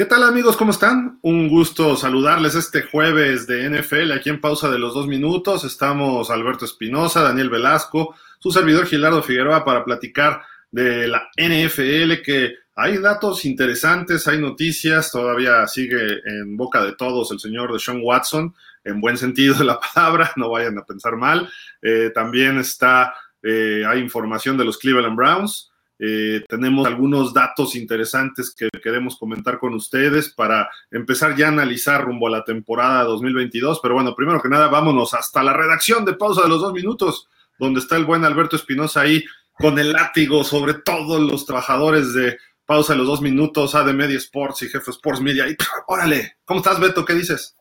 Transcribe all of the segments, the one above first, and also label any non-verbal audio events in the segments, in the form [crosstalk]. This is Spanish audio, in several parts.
¿Qué tal amigos? ¿Cómo están? Un gusto saludarles este jueves de NFL aquí en pausa de los dos minutos. Estamos Alberto Espinosa, Daniel Velasco, su servidor Gilardo Figueroa para platicar de la NFL que hay datos interesantes, hay noticias, todavía sigue en boca de todos el señor de Sean Watson, en buen sentido de la palabra, [laughs] no vayan a pensar mal. Eh, también está, eh, hay información de los Cleveland Browns, eh, tenemos algunos datos interesantes que queremos comentar con ustedes para empezar ya a analizar rumbo a la temporada 2022. Pero bueno, primero que nada, vámonos hasta la redacción de pausa de los dos minutos, donde está el buen Alberto Espinosa ahí con el látigo sobre todos los trabajadores de pausa de los dos minutos, A de Media Sports y Jefe Sports Media. Y, órale, ¿cómo estás, Beto? ¿Qué dices?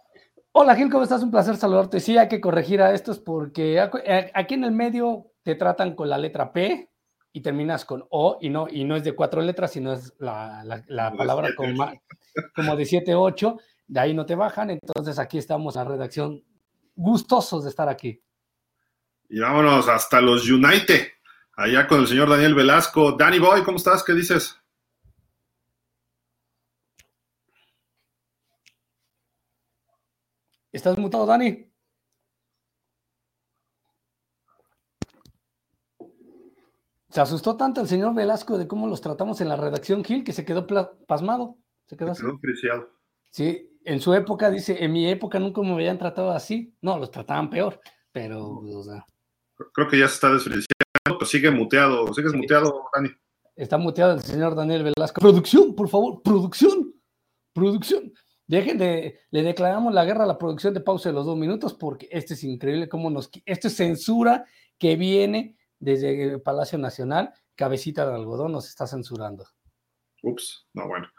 Hola, Gil, ¿cómo estás? Un placer saludarte. Sí, hay que corregir a estos porque aquí en el medio te tratan con la letra P, y terminas con O y no, y no es de cuatro letras, sino es la, la, palabra como, [laughs] como de siete, ocho, de ahí no te bajan, entonces aquí estamos en la redacción, gustosos de estar aquí. Y vámonos hasta los United, allá con el señor Daniel Velasco. Danny Boy, ¿cómo estás? ¿Qué dices? ¿Estás mutado, Dani? Se asustó tanto el señor Velasco de cómo los tratamos en la redacción Gil que se quedó pasmado. Se quedó, se quedó Sí, en su época, dice, en mi época nunca me habían tratado así. No, los trataban peor, pero, o sea. Creo que ya se está desfriciando, pues sigue muteado. ¿Sigues muteado, Dani? Está muteado el señor Daniel Velasco. Producción, por favor, producción, producción. Dejen de, le declaramos la guerra a la producción de pausa de los dos minutos porque esto es increíble cómo nos, esto es censura que viene desde el Palacio Nacional, cabecita de algodón nos está censurando. Ups, no, bueno.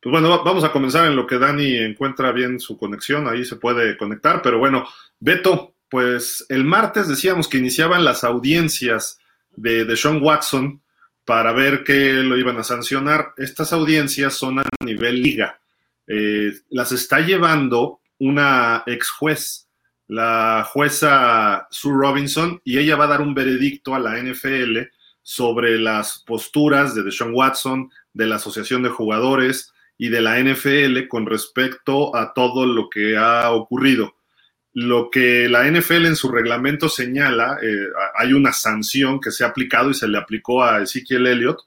Pues bueno, vamos a comenzar en lo que Dani encuentra bien su conexión, ahí se puede conectar, pero bueno, Beto, pues el martes decíamos que iniciaban las audiencias de, de Sean Watson para ver qué lo iban a sancionar. Estas audiencias son a nivel liga. Eh, las está llevando una ex juez la jueza Sue Robinson y ella va a dar un veredicto a la NFL sobre las posturas de Deshaun Watson, de la Asociación de Jugadores y de la NFL con respecto a todo lo que ha ocurrido. Lo que la NFL en su reglamento señala, eh, hay una sanción que se ha aplicado y se le aplicó a Ezekiel Elliott,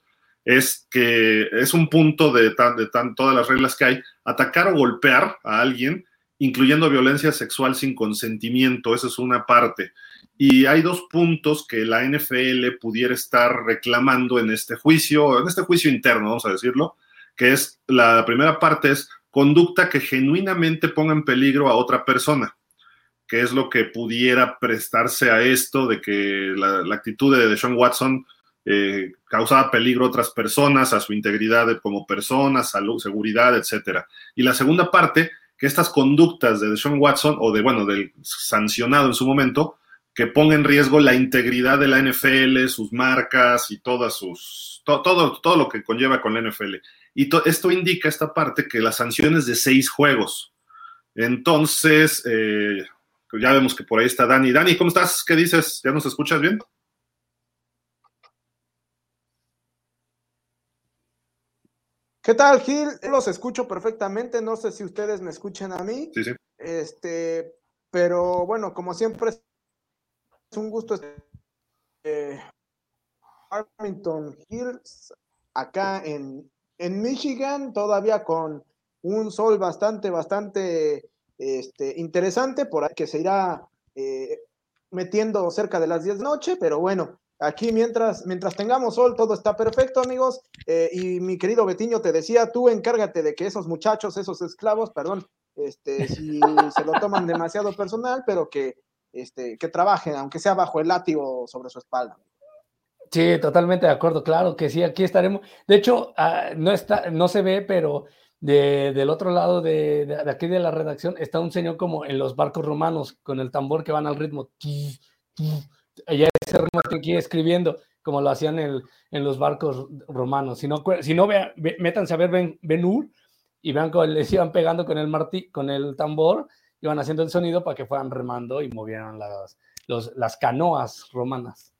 es que es un punto de, de todas las reglas que hay, atacar o golpear a alguien incluyendo violencia sexual sin consentimiento, esa es una parte. Y hay dos puntos que la NFL pudiera estar reclamando en este juicio, en este juicio interno, vamos a decirlo, que es la primera parte es conducta que genuinamente ponga en peligro a otra persona, que es lo que pudiera prestarse a esto de que la, actitud de Sean Watson eh, causaba peligro a otras personas, a su integridad como persona, salud, seguridad, etcétera. Y la segunda parte que estas conductas de Sean Watson o de, bueno, del sancionado en su momento, que ponga en riesgo la integridad de la NFL, sus marcas y todas sus, todo, todo lo que conlleva con la NFL. Y esto indica esta parte que las sanciones de seis juegos. Entonces, eh, ya vemos que por ahí está Dani. Dani, ¿cómo estás? ¿Qué dices? ¿Ya nos escuchas bien? ¿Qué tal, Gil? Los escucho perfectamente. No sé si ustedes me escuchan a mí. Sí, sí. Este, pero bueno, como siempre, es un gusto eh, Arlington Hills, acá en, en Michigan, todavía con un sol bastante, bastante este, interesante, por ahí que se irá eh, metiendo cerca de las 10 de noche, pero bueno, Aquí mientras, mientras tengamos sol, todo está perfecto, amigos. Eh, y mi querido Betiño te decía, tú encárgate de que esos muchachos, esos esclavos, perdón, este, [laughs] si se lo toman demasiado personal, pero que, este, que trabajen, aunque sea bajo el látigo sobre su espalda. Sí, totalmente de acuerdo, claro que sí, aquí estaremos. De hecho, ah, no, está, no se ve, pero del otro lado de, de, aquí de la redacción está un señor como en los barcos romanos, con el tambor que van al ritmo ya ese ritmo aquí escribiendo, como lo hacían en, en los barcos romanos. Si no, si no vea, métanse a ver Ben, ben y vean cómo les iban pegando con el, martí, con el tambor, iban haciendo el sonido para que fueran remando y movieran las, los, las canoas romanas.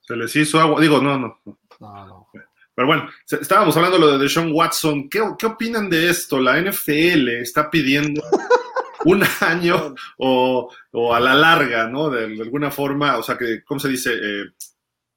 Se les hizo agua, digo, no, no. no, no. Pero bueno, estábamos hablando de Deshaun Watson. ¿Qué, ¿Qué opinan de esto? La NFL está pidiendo [laughs] un [laughs] año o, o, a la larga, ¿no? De, alguna forma, o sea, que, ¿cómo se dice? Eh,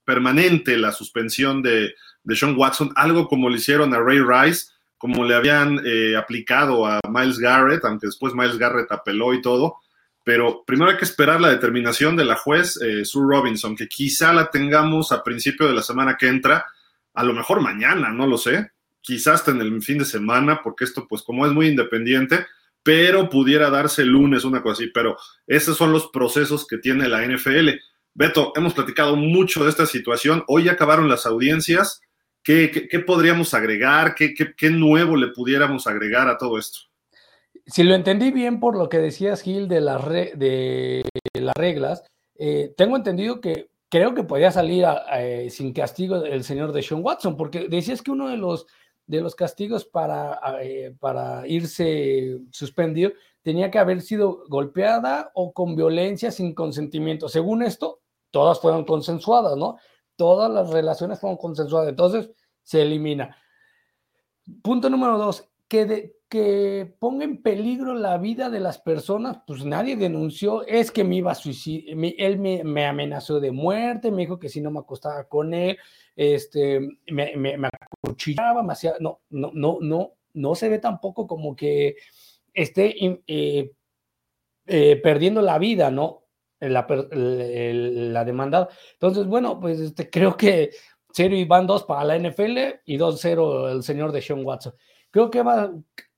permanente la suspensión de, de Sean Watson, algo como le hicieron a Ray Rice, como le habían eh, aplicado a Miles Garrett, aunque después Miles Garrett apeló y todo. Pero primero hay que esperar la determinación de la juez eh, Sue Robinson, que quizá la tengamos a principio de la semana que entra, a lo mejor mañana, no lo sé, quizás hasta en el fin de semana, porque esto, pues como es muy independiente, pero pudiera darse el lunes, una cosa así. Pero esos son los procesos que tiene la NFL. Beto, hemos platicado mucho de esta situación. Hoy ya acabaron las audiencias. ¿Qué, podríamos agregar? ¿Qué, ¿Qué, nuevo le pudiéramos agregar a todo esto? Si lo entendí bien por lo que decías, Gil, de, las reglas, eh, tengo entendido que creo que podía salir eh, sin castigo el señor de Sean Watson, porque decías que uno de los de los castigos para, eh, para irse suspendido tenía que haber sido golpeada o con violencia sin consentimiento. Según esto, todas fueron consensuadas, ¿no? Todas las relaciones fueron consensuadas, entonces se elimina. Punto número dos, que, que ponga en peligro la vida de las personas, pues nadie denunció, es que me iba a suicidar, él me, me, amenazó de muerte, me dijo que si no me acostaba con él, este, me, me, me acuchillaba, me hacía, no, no, no, no, no se ve tampoco como que esté eh, eh, perdiendo la vida, ¿no? La, la, demandada. Entonces, bueno, pues este, creo que 0 y van 2 para la NFL y 2-0 el señor de Sean Watson. Creo que va,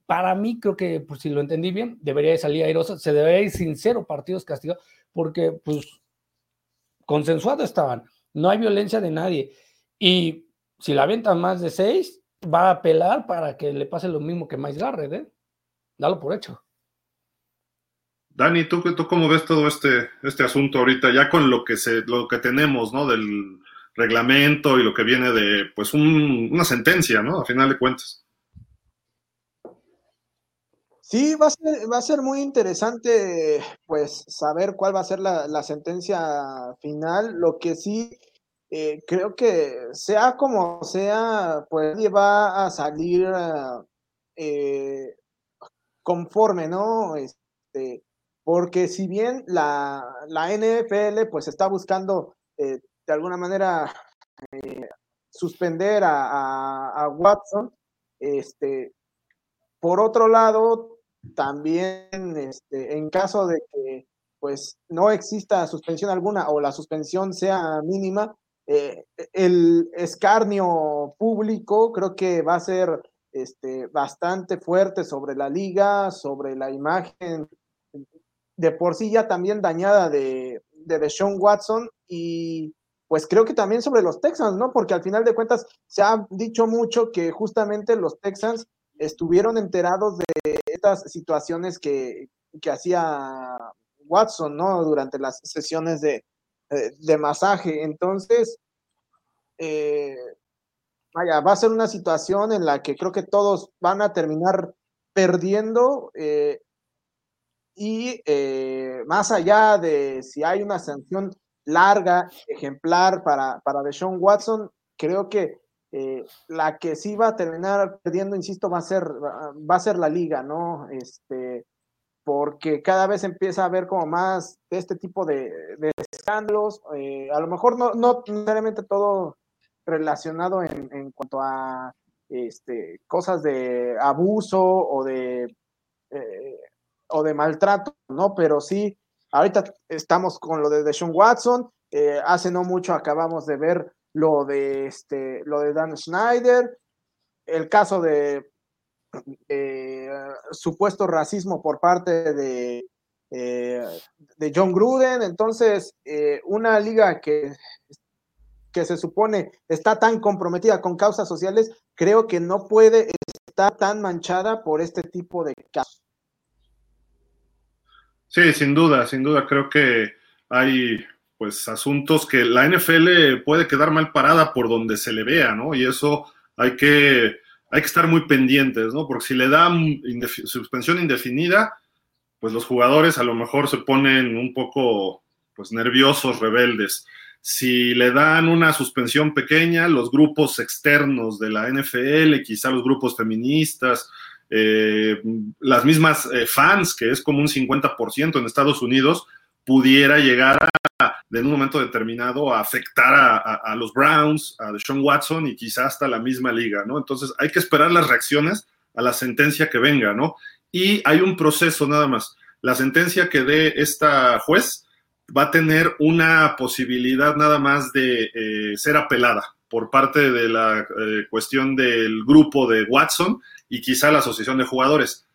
para mí, creo que, pues, si lo entendí bien, debería de salir airoso, se debería ir sin cero partidos castigados, porque, pues, consensuados estaban, no hay violencia de nadie. Y si la avientan más de seis, va a apelar para que le pase lo mismo que más Garrett, ¿eh? Dalo por hecho. Dani, ¿tú, ¿tú cómo ves todo este, este asunto ahorita, ya con lo que, se, lo que tenemos, ¿no? Del reglamento y lo que viene de, pues, una sentencia, ¿no? A final de cuentas. Sí, va a ser, va a ser muy interesante, pues, saber cuál va a ser la, la sentencia final. Lo que sí eh, creo que sea como sea, pues va a salir eh, conforme, ¿no? Este, porque si bien la, la NFL pues está buscando eh, de alguna manera suspender a, a, Watson, este, por otro lado, también este, en caso de que pues no exista suspensión alguna o la suspensión sea mínima, eh, el escarnio público creo que va a ser este, bastante fuerte sobre la liga, sobre la imagen de por sí ya también dañada de, de Deshaun Watson y pues creo que también sobre los Texans, ¿no? Porque al final de cuentas se ha dicho mucho que justamente los Texans estuvieron enterados de estas situaciones que, que hacía Watson, ¿no? Durante las sesiones de, de masaje. Entonces, eh, vaya, va a ser una situación en la que creo que todos van a terminar perdiendo eh, y más allá de si hay una sanción larga, ejemplar para, para Deshaun Watson, creo que la que sí va a terminar perdiendo, insisto, va a ser, va a ser la liga, ¿no? Este, porque cada vez empieza a haber como más de este tipo de, escándalos. Eh, a lo mejor no, no necesariamente todo relacionado en, cuanto a este, cosas de abuso o de, eh, o de maltrato, ¿no? Pero sí, ahorita estamos con lo de Deshaun Watson. Eh, hace no mucho acabamos de ver lo de, este, lo de Dan Schneider, el caso de eh, supuesto racismo por parte de, eh, de John Gruden. Entonces, eh, una liga que, que se supone está tan comprometida con causas sociales, creo que no puede estar tan manchada por este tipo de casos. Sí, sin duda, sin duda, creo que hay pues asuntos que la NFL puede quedar mal parada por donde se le vea, ¿no? Y eso hay que hay que estar muy pendientes, ¿no? Porque si le dan suspensión indefinida, pues los jugadores a lo mejor se ponen un poco pues nerviosos, rebeldes. si le dan una suspensión pequeña, los grupos externos de la NFL, quizá los grupos feministas, eh, las mismas eh, fans, que es como un 50% en Estados Unidos, pudiera llegar a, en un momento determinado a afectar a, los Browns, a Deshaun Watson y quizá hasta la misma liga, ¿no? Entonces hay que esperar las reacciones a la sentencia que venga, ¿no? Y hay un proceso nada más. La sentencia que dé esta juez va a tener una posibilidad nada más de eh, ser apelada por parte de la eh, cuestión del grupo de Watson y quizá la asociación de jugadores.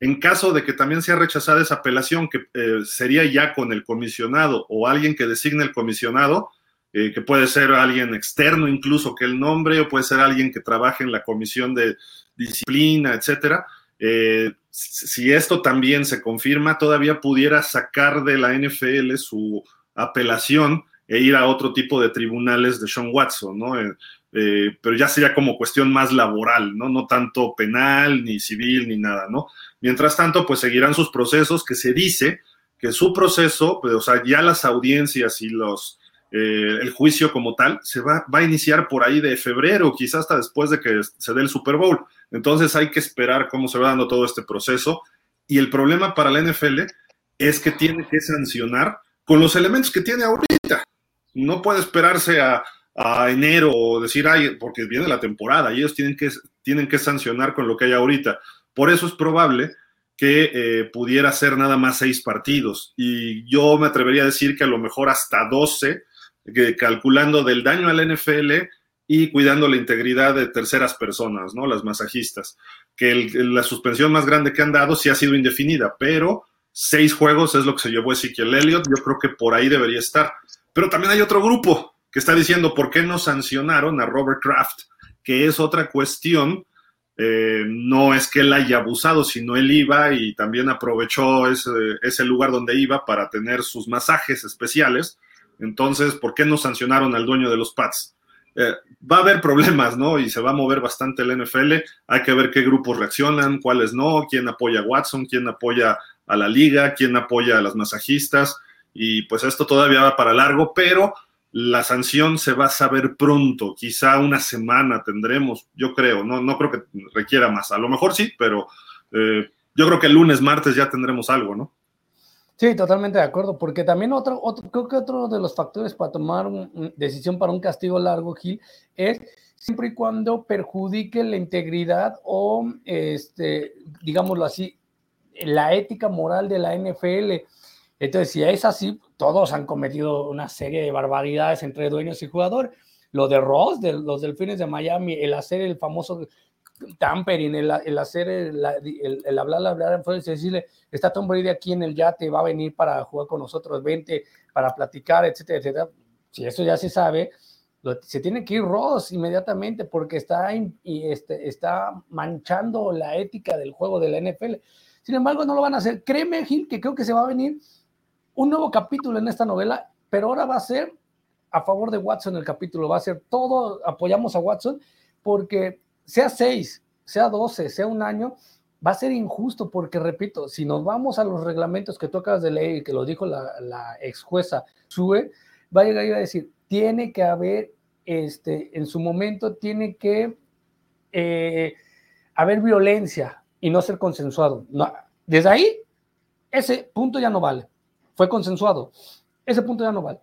En caso de que también sea rechazada esa apelación, que eh, sería ya con el comisionado o alguien que designe el comisionado, que puede ser alguien externo incluso que el nombre, o puede ser alguien que trabaje en la comisión de disciplina, etcétera, eh, si esto también se confirma, todavía pudiera sacar de la NFL su apelación e ir a otro tipo de tribunales de Sean Watson, ¿no? Eh, eh, pero ya sería como cuestión más laboral, ¿no? No tanto penal, ni civil, ni nada, ¿no? Mientras tanto, pues seguirán sus procesos, que se dice que su proceso, pues, o sea, ya las audiencias y los, el juicio como tal, se va, va a iniciar por ahí de febrero, quizás hasta después de que se dé el Super Bowl. Entonces hay que esperar cómo se va dando todo este proceso. Y el problema para la NFL es que tiene que sancionar con los elementos que tiene ahorita. No puede esperarse a, enero o decir, ay, porque viene la temporada y ellos tienen que, tienen que sancionar con lo que hay ahorita. Por eso es probable que eh, pudiera ser nada más seis partidos. Y yo me atrevería a decir que a lo mejor hasta 12, que calculando del daño a la NFL y cuidando la integridad de terceras personas, ¿no? Las masajistas. Que la suspensión más grande que han dado sí ha sido indefinida, pero seis juegos es lo que se llevó Ezequiel Elliott. Yo creo que por ahí debería estar. Pero también hay otro grupo que está diciendo por qué no sancionaron a Robert Kraft, que es otra cuestión. Eh, no es que él haya abusado, sino él iba y también aprovechó ese, lugar donde iba para tener sus masajes especiales. Entonces, ¿por qué no sancionaron al dueño de los Pats? Eh, va a haber problemas, ¿no? Y se va a mover bastante el NFL. Hay que ver qué grupos reaccionan, cuáles no, quién apoya a Watson, quién apoya a la liga, quién apoya a las masajistas. Y pues esto todavía va para largo, pero la sanción se va a saber pronto, quizá una semana tendremos, yo creo, no, no creo que requiera más. A lo mejor sí, pero eh, yo creo que el lunes, martes ya tendremos algo, ¿no? Sí, totalmente de acuerdo, porque también otro, otro, creo que otro de los factores para tomar una decisión para un castigo largo, Gil, es siempre y cuando perjudique la integridad o, este, digámoslo así, la ética moral de la NFL. Entonces, si es así, todos han cometido una serie de barbaridades entre dueños y jugadores. Lo de Ross, de los Delfines de Miami, el hacer el famoso tampering, el, el hacer, el, el, hablar, hablar, decirle, está Tom Brady aquí en el yate, va a venir para jugar con nosotros, vente para platicar, etcétera, etcétera. Si eso ya se sabe, se tiene que ir Ross inmediatamente porque está, y este, está manchando la ética del juego de la NFL. Sin embargo, no lo van a hacer. Créeme, Gil, que creo que se va a venir un nuevo capítulo en esta novela, pero ahora va a ser a favor de Watson el capítulo, va a ser todo, apoyamos a Watson, porque sea seis, sea doce, sea un año, va a ser injusto porque, repito, si nos vamos a los reglamentos que tú acabas de leer y que lo dijo la, ex jueza Sue, va a llegar a decir, tiene que haber, este, en su momento, tiene que eh, haber violencia y no ser consensuado. No, desde ahí, ese punto ya no vale. Fue consensuado. Ese punto ya no vale.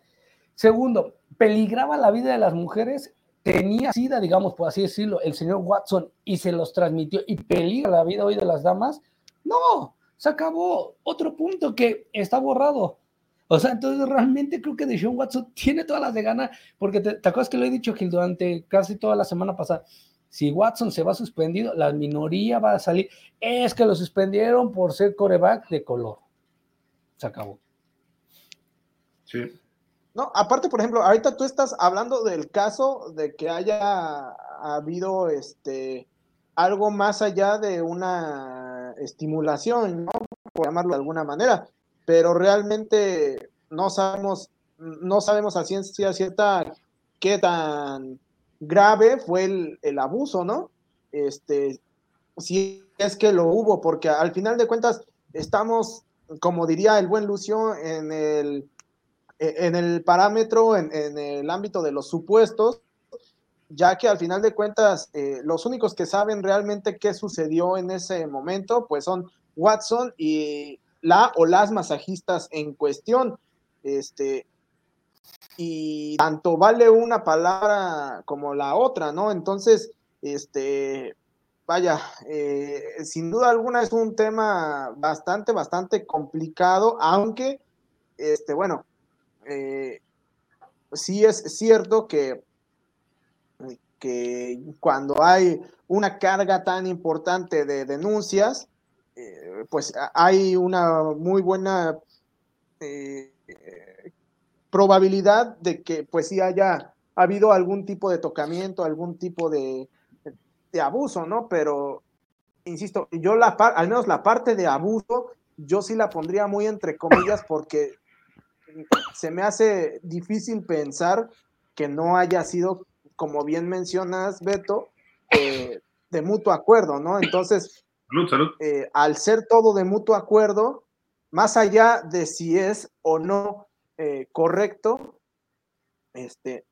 Segundo, peligraba la vida de las mujeres tenía sida, digamos, por así decirlo, el señor Watson y se los transmitió y peligra la vida hoy de las damas, no, se acabó. Otro punto que está borrado. O sea, entonces realmente creo que Deshaun Watson tiene todas las de gana, porque te, acuerdas que lo he dicho, Gil, durante casi toda la semana pasada. Si Watson se va suspendido, la minoría va a salir. Es que lo suspendieron por ser coreback de color. Se acabó. Sí. No, aparte, por ejemplo, ahorita tú estás hablando del caso de que haya habido este algo más allá de una estimulación, ¿no? Por llamarlo de alguna manera, pero realmente no sabemos, no sabemos a ciencia cierta qué tan grave fue el, el abuso, ¿no? Este, si es que lo hubo, porque al final de cuentas estamos, como diría el buen Lucio, en el en el parámetro, en, el ámbito de los supuestos, ya que al final de cuentas eh, los únicos que saben realmente qué sucedió en ese momento, pues son Watson y la o las masajistas en cuestión. Este, y tanto vale una palabra como la otra, ¿no? Entonces, este, vaya, eh, sin duda alguna es un tema bastante, bastante complicado, aunque, este, bueno, eh, sí es cierto que, que cuando hay una carga tan importante de denuncias, eh, pues hay una muy buena probabilidad de que pues sí haya habido algún tipo de tocamiento, algún tipo de, de abuso, ¿no? Pero, insisto, yo la al menos la parte de abuso, yo sí la pondría muy entre comillas porque se me hace difícil pensar que no haya sido, como bien mencionas, Beto, eh, de mutuo acuerdo, ¿no? Entonces, eh, al ser todo de mutuo acuerdo, más allá de si es o no eh, correcto, este,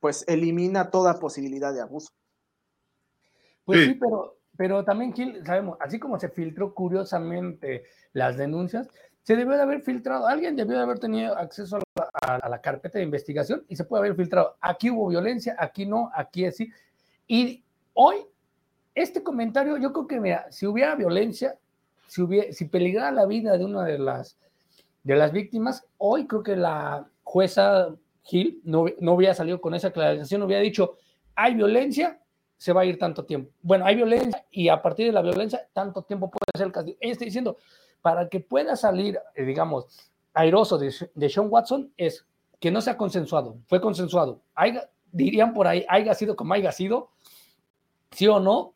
pues elimina toda posibilidad de abuso. Pues sí, pero, pero también Gil, sabemos, así como se filtró curiosamente las denuncias, se debió de haber filtrado, alguien debió de haber tenido acceso a la, carpeta de investigación y se puede haber filtrado. Aquí hubo violencia, aquí no, aquí sí. Y hoy, este comentario, yo creo que, mira, si hubiera violencia, si, hubiera, si peligrara la vida de una de las de las víctimas. Hoy creo que la jueza Gil no, no hubiera salido con esa aclaración, hubiera dicho, hay violencia, se va a ir tanto tiempo. Bueno, hay violencia y a partir de la violencia, tanto tiempo puede ser el castigo. Ella está diciendo, para que pueda salir, eh, digamos, airoso de, de, Sean Watson, es que no sea consensuado, fue consensuado. dirían por ahí, haya sido como haya sido, sí o no,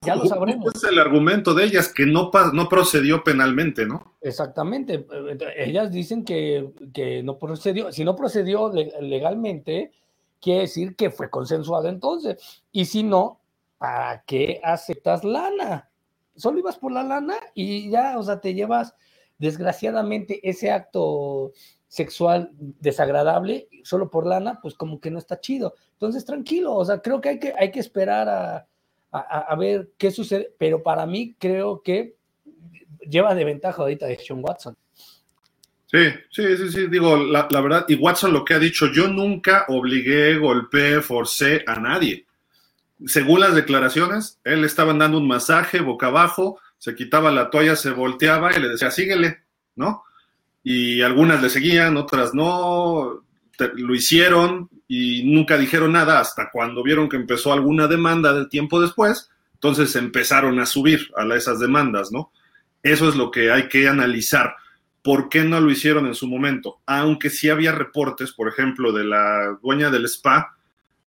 ya lo sabremos. Es el argumento de ellas que no, no procedió penalmente, ¿no? Exactamente. Ellas dicen que, que no procedió. Si no procedió legalmente, quiere decir que fue consensuado entonces. Y si no, ¿para qué aceptas lana? Solo ibas por la lana y ya, o sea, te llevas desgraciadamente ese acto sexual desagradable solo por lana, pues como que no está chido. Entonces, tranquilo, o sea, creo que hay que, hay que esperar a, a, ver qué sucede, pero para mí creo que lleva de ventaja ahorita de Sean Watson. Sí, sí, sí, sí, digo, la, verdad, y Watson lo que ha dicho, yo nunca obligué, golpeé, forcé a nadie. Según las declaraciones, él estaba dando un masaje boca abajo, se quitaba la toalla, se volteaba y le decía, síguele, ¿no? Y algunas le seguían, otras no, lo hicieron y nunca dijeron nada hasta cuando vieron que empezó alguna demanda de tiempo después, entonces empezaron a subir a esas demandas, ¿no? Eso es lo que hay que analizar. ¿Por qué no lo hicieron en su momento? Aunque sí había reportes, por ejemplo, de la dueña del spa,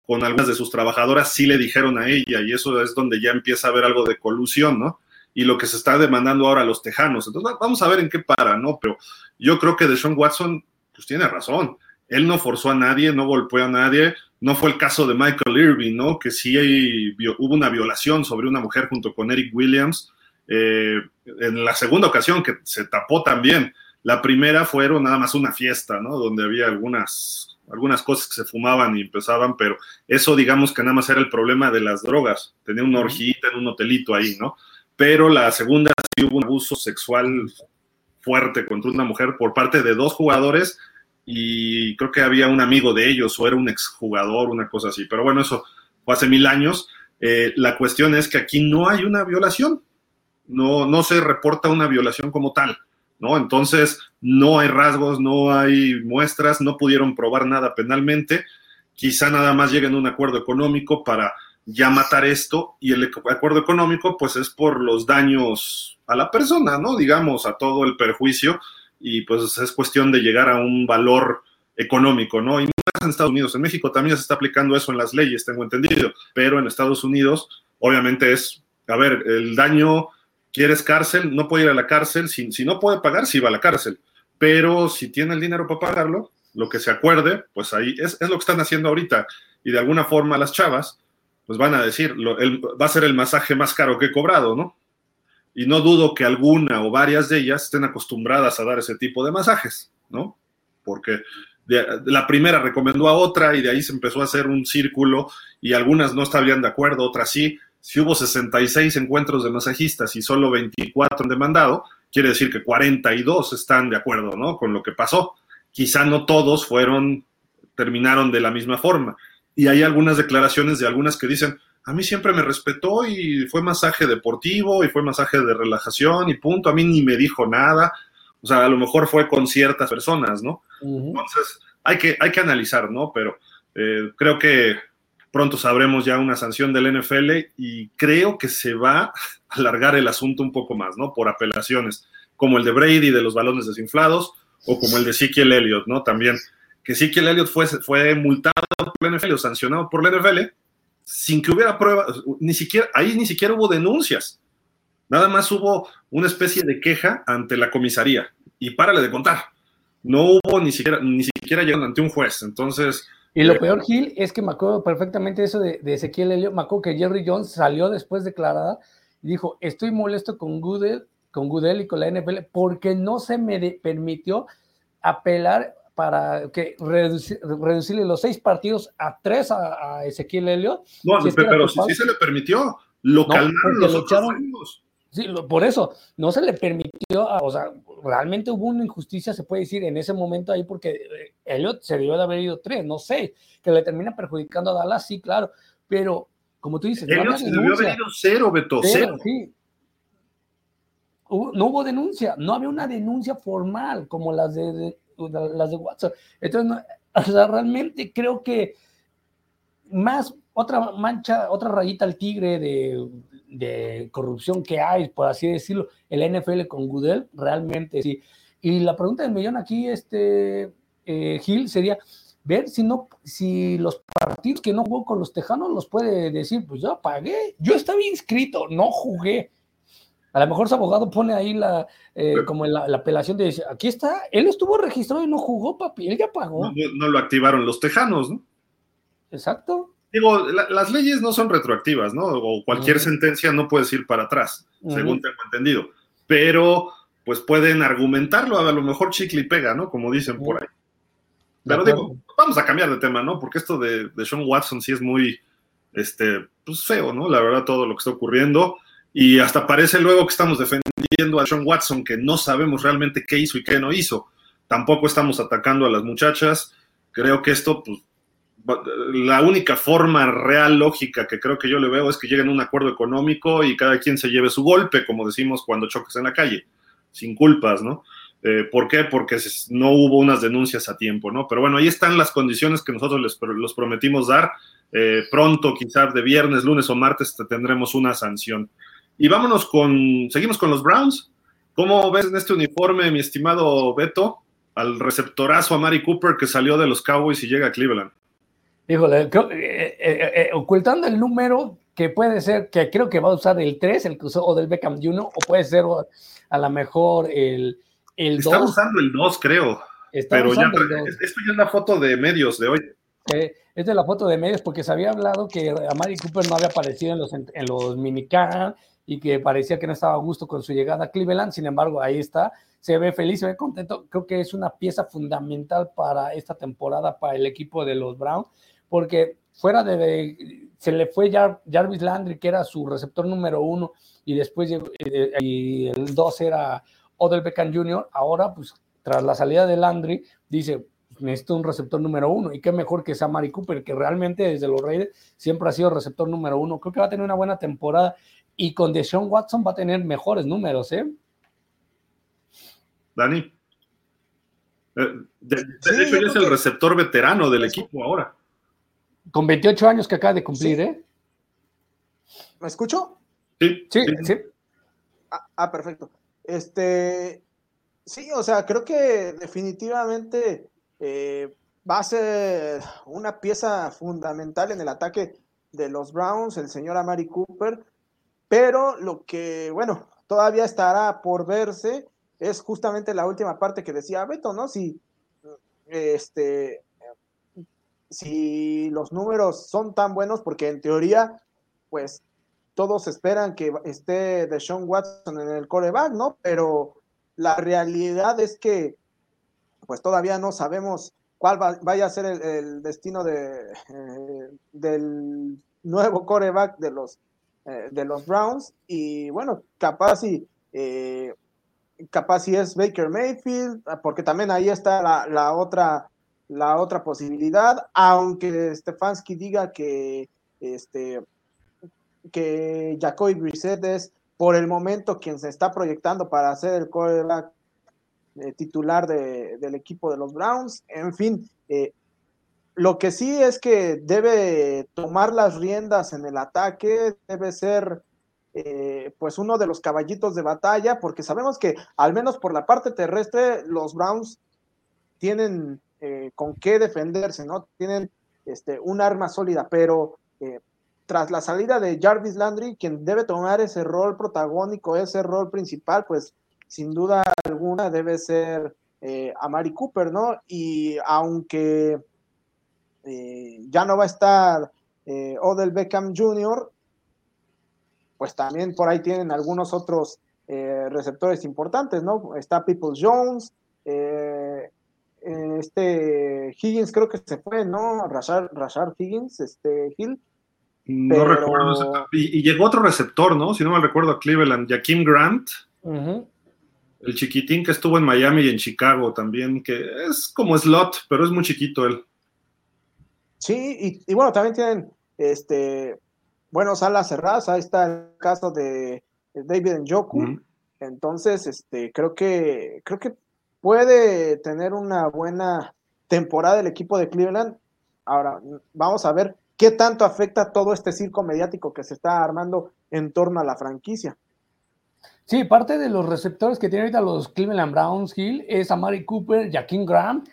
con algunas de sus trabajadoras sí le dijeron a ella, y eso es donde ya empieza a haber algo de colusión, ¿no? Y lo que se está demandando ahora a los tejanos. Entonces, vamos a ver en qué para, ¿no? Pero yo creo que Deshaun Watson, pues tiene razón él no forzó a nadie, no golpeó a nadie. No fue el caso de Michael Irving, ¿no? Que sí hubo una violación sobre una mujer junto con Eric Williams. Eh, en la segunda ocasión que se tapó también. La primera fueron nada más una fiesta, ¿no? Donde había algunas, algunas cosas que se fumaban y empezaban, pero eso digamos que nada más era el problema de las drogas. Tenía una orgita en un hotelito ahí, ¿no? Pero la segunda sí hubo un abuso sexual fuerte contra una mujer por parte de dos jugadores y creo que había un amigo de ellos o era un exjugador, una cosa así. Pero bueno, eso fue hace mil años. Eh, la cuestión es que aquí no hay una violación, no, no se reporta una violación como tal, ¿no? Entonces, no hay rasgos, no hay muestras, no pudieron probar nada penalmente, quizá nada más lleguen a un acuerdo económico para ya matar esto y el acuerdo económico pues es por los daños a la persona, ¿no? Digamos, a todo el perjuicio y pues es cuestión de llegar a un valor económico, ¿no? Y no en Estados Unidos, en México también se está aplicando eso en las leyes, tengo entendido, pero en Estados Unidos obviamente es, a ver, el daño, quieres cárcel, no puede ir a la cárcel, si, no puede pagar, sí va a la cárcel, pero si tiene el dinero para pagarlo, lo que se acuerde, pues ahí es, lo que están haciendo ahorita, y de alguna forma las chavas, pues van a decir, lo, el, va a ser el masaje más caro que he cobrado, ¿no? y no dudo que alguna o varias de ellas estén acostumbradas a dar ese tipo de masajes, ¿no? Porque la primera recomendó a otra y de ahí se empezó a hacer un círculo y algunas no estaban de acuerdo, otras sí. Si hubo 66 encuentros de masajistas y solo 24 han demandado, quiere decir que 42 están de acuerdo, ¿no? Con lo que pasó. Quizá no todos fueron, terminaron de la misma forma. Y hay algunas declaraciones de algunas que dicen, a mí siempre me respetó y fue masaje deportivo y fue masaje de relajación y punto, a mí ni me dijo nada. O sea, a lo mejor fue con ciertas personas, ¿no? Entonces, hay que, hay que analizar, ¿no? Pero eh, creo que pronto sabremos ya una sanción del NFL y creo que se va a alargar el asunto un poco más, ¿no? Por apelaciones, como el de Brady de los balones desinflados o como el de Ezekiel Elliott, ¿no? También, que Ezekiel Elliott fue, fue multado por la NFL o sancionado por la NFL sin que hubiera pruebas, ni siquiera, ahí ni siquiera hubo denuncias. Nada más hubo una especie de queja ante la comisaría. Y párale de contar. No hubo ni siquiera, ni siquiera llegaron ante un juez. Entonces. Y lo peor, Gil, es que me acuerdo perfectamente eso de, Ezequiel Helio. Me acuerdo que Jerry Jones salió después declarada y dijo: Estoy molesto con Goodell, con Goodell y con la NFL porque no se me permitió apelar para que reducirle los seis partidos a tres a, Ezequiel Helio. No, pero sí, se le permitió. Lo calmaron los otros Sí, por eso, no se le permitió, o sea, realmente hubo una injusticia, se puede decir, en ese momento ahí, porque eh, Elliot se debió de haber ido tres, no sé, que le termina perjudicando a Dallas, sí, claro, pero como tú dices, Elliot se debió haber ido cero, Beto, cero. Sí. no hubo denuncia, no había una denuncia formal como las de, las de WhatsApp. Entonces, o sea, realmente creo que más otra mancha, otra rayita al tigre de de corrupción que hay, por así decirlo, el NFL con Goodell, realmente sí. Y la pregunta del millón aquí, este, eh, Gil, sería ver si no, si los partidos que no jugó con los Tejanos los puede decir, pues yo pagué, yo estaba inscrito, no jugué. A lo mejor su abogado pone ahí la, eh, como la, apelación de decir, aquí está, él estuvo registrado y no jugó, papi, él ya pagó. No, no lo activaron los Tejanos, ¿no? Exacto. Digo, las leyes no son retroactivas, ¿no? O cualquier sentencia no puedes ir para atrás, según tengo entendido. Pero, pues pueden argumentarlo, a lo mejor chicle y pega, ¿no? Como dicen por ahí. Pero digo, vamos a cambiar de tema, ¿no? Porque esto de, de, Sean Watson sí es muy, este, pues feo, ¿no? La verdad, todo lo que está ocurriendo. Y hasta parece luego que estamos defendiendo a Sean Watson, que no sabemos realmente qué hizo y qué no hizo. Tampoco estamos atacando a las muchachas. Creo que esto, pues, la única forma real, lógica que creo que yo le veo es que lleguen a un acuerdo económico y cada quien se lleve su golpe, como decimos cuando choques en la calle, sin culpas, ¿no? Eh, ¿Por qué? Porque no hubo unas denuncias a tiempo, ¿no? Pero bueno, ahí están las condiciones que nosotros les prometimos dar. Eh, pronto, quizás de viernes, lunes o martes, tendremos una sanción. Y vámonos con, seguimos con los Browns. ¿Cómo ves en este uniforme, mi estimado Beto, al receptorazo a Mari Cooper que salió de los Cowboys y llega a Cleveland? Híjole, eh, eh, eh, ocultando el número que puede ser, que creo que va a usar el 3, el que usó o del Beckham 1, o puede ser a lo mejor el, el 2. Está usando el 2, creo. pero ya, esto ya es la foto de medios de hoy. Eh, es de la foto de medios porque se había hablado que a Mari Cooper no había aparecido en los, en los minicam y que parecía que no estaba a gusto con su llegada a Cleveland. Sin embargo, ahí está. Se ve feliz, se ve contento. Creo que es una pieza fundamental para esta temporada para el equipo de los Browns porque fuera de, se le fue Jarvis Landry, que era su receptor número uno, y después eh, y el dos era Odell Beckham Jr., ahora pues tras la salida de Landry, dice, necesito un receptor número uno, y qué mejor que sea Mari Cooper, que realmente desde los Raiders siempre ha sido receptor número uno, creo que va a tener una buena temporada, y con Deshaun Watson va a tener mejores números, ¿eh? Dani. Eh, de, hecho, es el receptor veterano del equipo ahora. Con 28 años que acaba de cumplir, ¿eh? ¿Me escucho? Sí. Sí, sí. Ah, ah, perfecto. Este, sí, o sea, creo que definitivamente eh, va a ser una pieza fundamental en el ataque de los Browns, el señor Amari Cooper, pero lo que, bueno, todavía estará por verse es justamente la última parte que decía Beto, ¿no? Si este, si los números son tan buenos, porque en teoría, pues todos esperan que esté Deshaun Watson en el coreback, ¿no? Pero la realidad es que pues todavía no sabemos cuál vaya a ser el, destino de, eh, del nuevo coreback de los, eh, de los Browns. Y bueno, capaz si, eh, capaz si es Baker Mayfield, porque también ahí está la, la, otra, la otra posibilidad, aunque Stefanski diga que, este, que Jacoby Brissett es por el momento quien se está proyectando para ser el coreback eh, titular del equipo de los Browns. En fin, eh, lo que sí es que debe tomar las riendas en el ataque, debe ser eh, pues uno de los caballitos de batalla, porque sabemos que al menos por la parte terrestre los Browns tienen con qué defenderse, ¿no? Tienen este, un arma sólida, pero tras la salida de Jarvis Landry, quien debe tomar ese rol protagónico, ese rol principal, pues sin duda alguna debe ser eh, a Mari Cooper, ¿no? Y aunque eh, ya no va a estar eh, Odell Beckham Jr., pues también por ahí tienen algunos otros receptores importantes, ¿no? Está People Jones, este Higgins creo que se fue, ¿no? Rashard, Rashard Higgins, este Hill. No recuerdo. Y, llegó otro receptor, ¿no? Si no me recuerdo, a Cleveland, Jaquim Grant. El chiquitín que estuvo en Miami y en Chicago también, que es como slot, pero es muy chiquito él. Sí, y, bueno, también tienen este buenos alas cerradas. Ahí está el caso de David Njoku. Entonces, este, creo que, creo que puede tener una buena temporada el equipo de Cleveland. Ahora, vamos a ver qué tanto afecta todo este circo mediático que se está armando en torno a la franquicia. Sí, parte de los receptores que tienen ahorita los Cleveland Browns Hill es Amari Cooper, Jaquim Graham,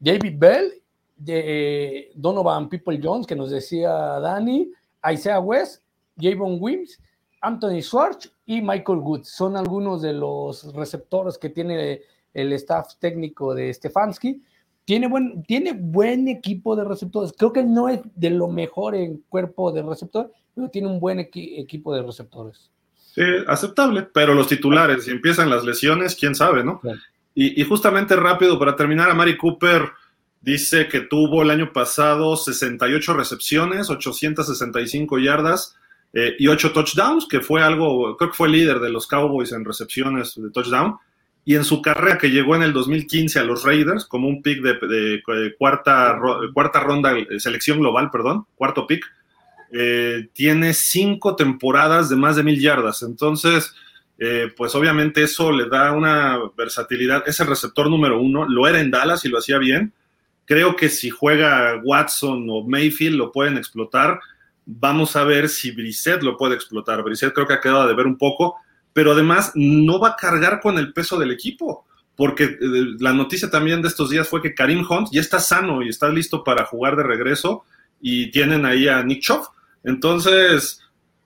David Bell, de Donovan People Jones, que nos decía Dani, Isaiah West, Javon Wims, Anthony Schwartz y Michael Woods. Son algunos de los receptores que tiene el staff técnico de Stefanski. Tiene buen, tiene buen equipo de receptores. Creo que no es de lo mejor en cuerpo de receptor, pero tiene un buen equipo de receptores. Sí, aceptable, pero los titulares, si empiezan las lesiones, quién sabe, ¿no? Y, justamente rápido, para terminar, a Mari Cooper dice que tuvo el año pasado 68 recepciones, 865 yardas eh, y 8 touchdowns, que fue algo, creo que fue líder de los Cowboys en recepciones de touchdown. Y en su carrera que llegó en el 2015 a los Raiders como un pick de, cuarta, cuarta ronda, selección global, perdón, cuarto pick, eh, tiene cinco temporadas de más de mil yardas. Entonces, eh, pues obviamente eso le da una versatilidad. Es el receptor número uno. Lo era en Dallas y lo hacía bien. Creo que si juega Watson o Mayfield lo pueden explotar. Vamos a ver si Brissett lo puede explotar. Brissett creo que ha quedado de ver un poco, pero además no va a cargar con el peso del equipo porque eh, la noticia también de estos días fue que Karim Hunt ya está sano y está listo para jugar de regreso y tienen ahí a Nick Choff. Entonces,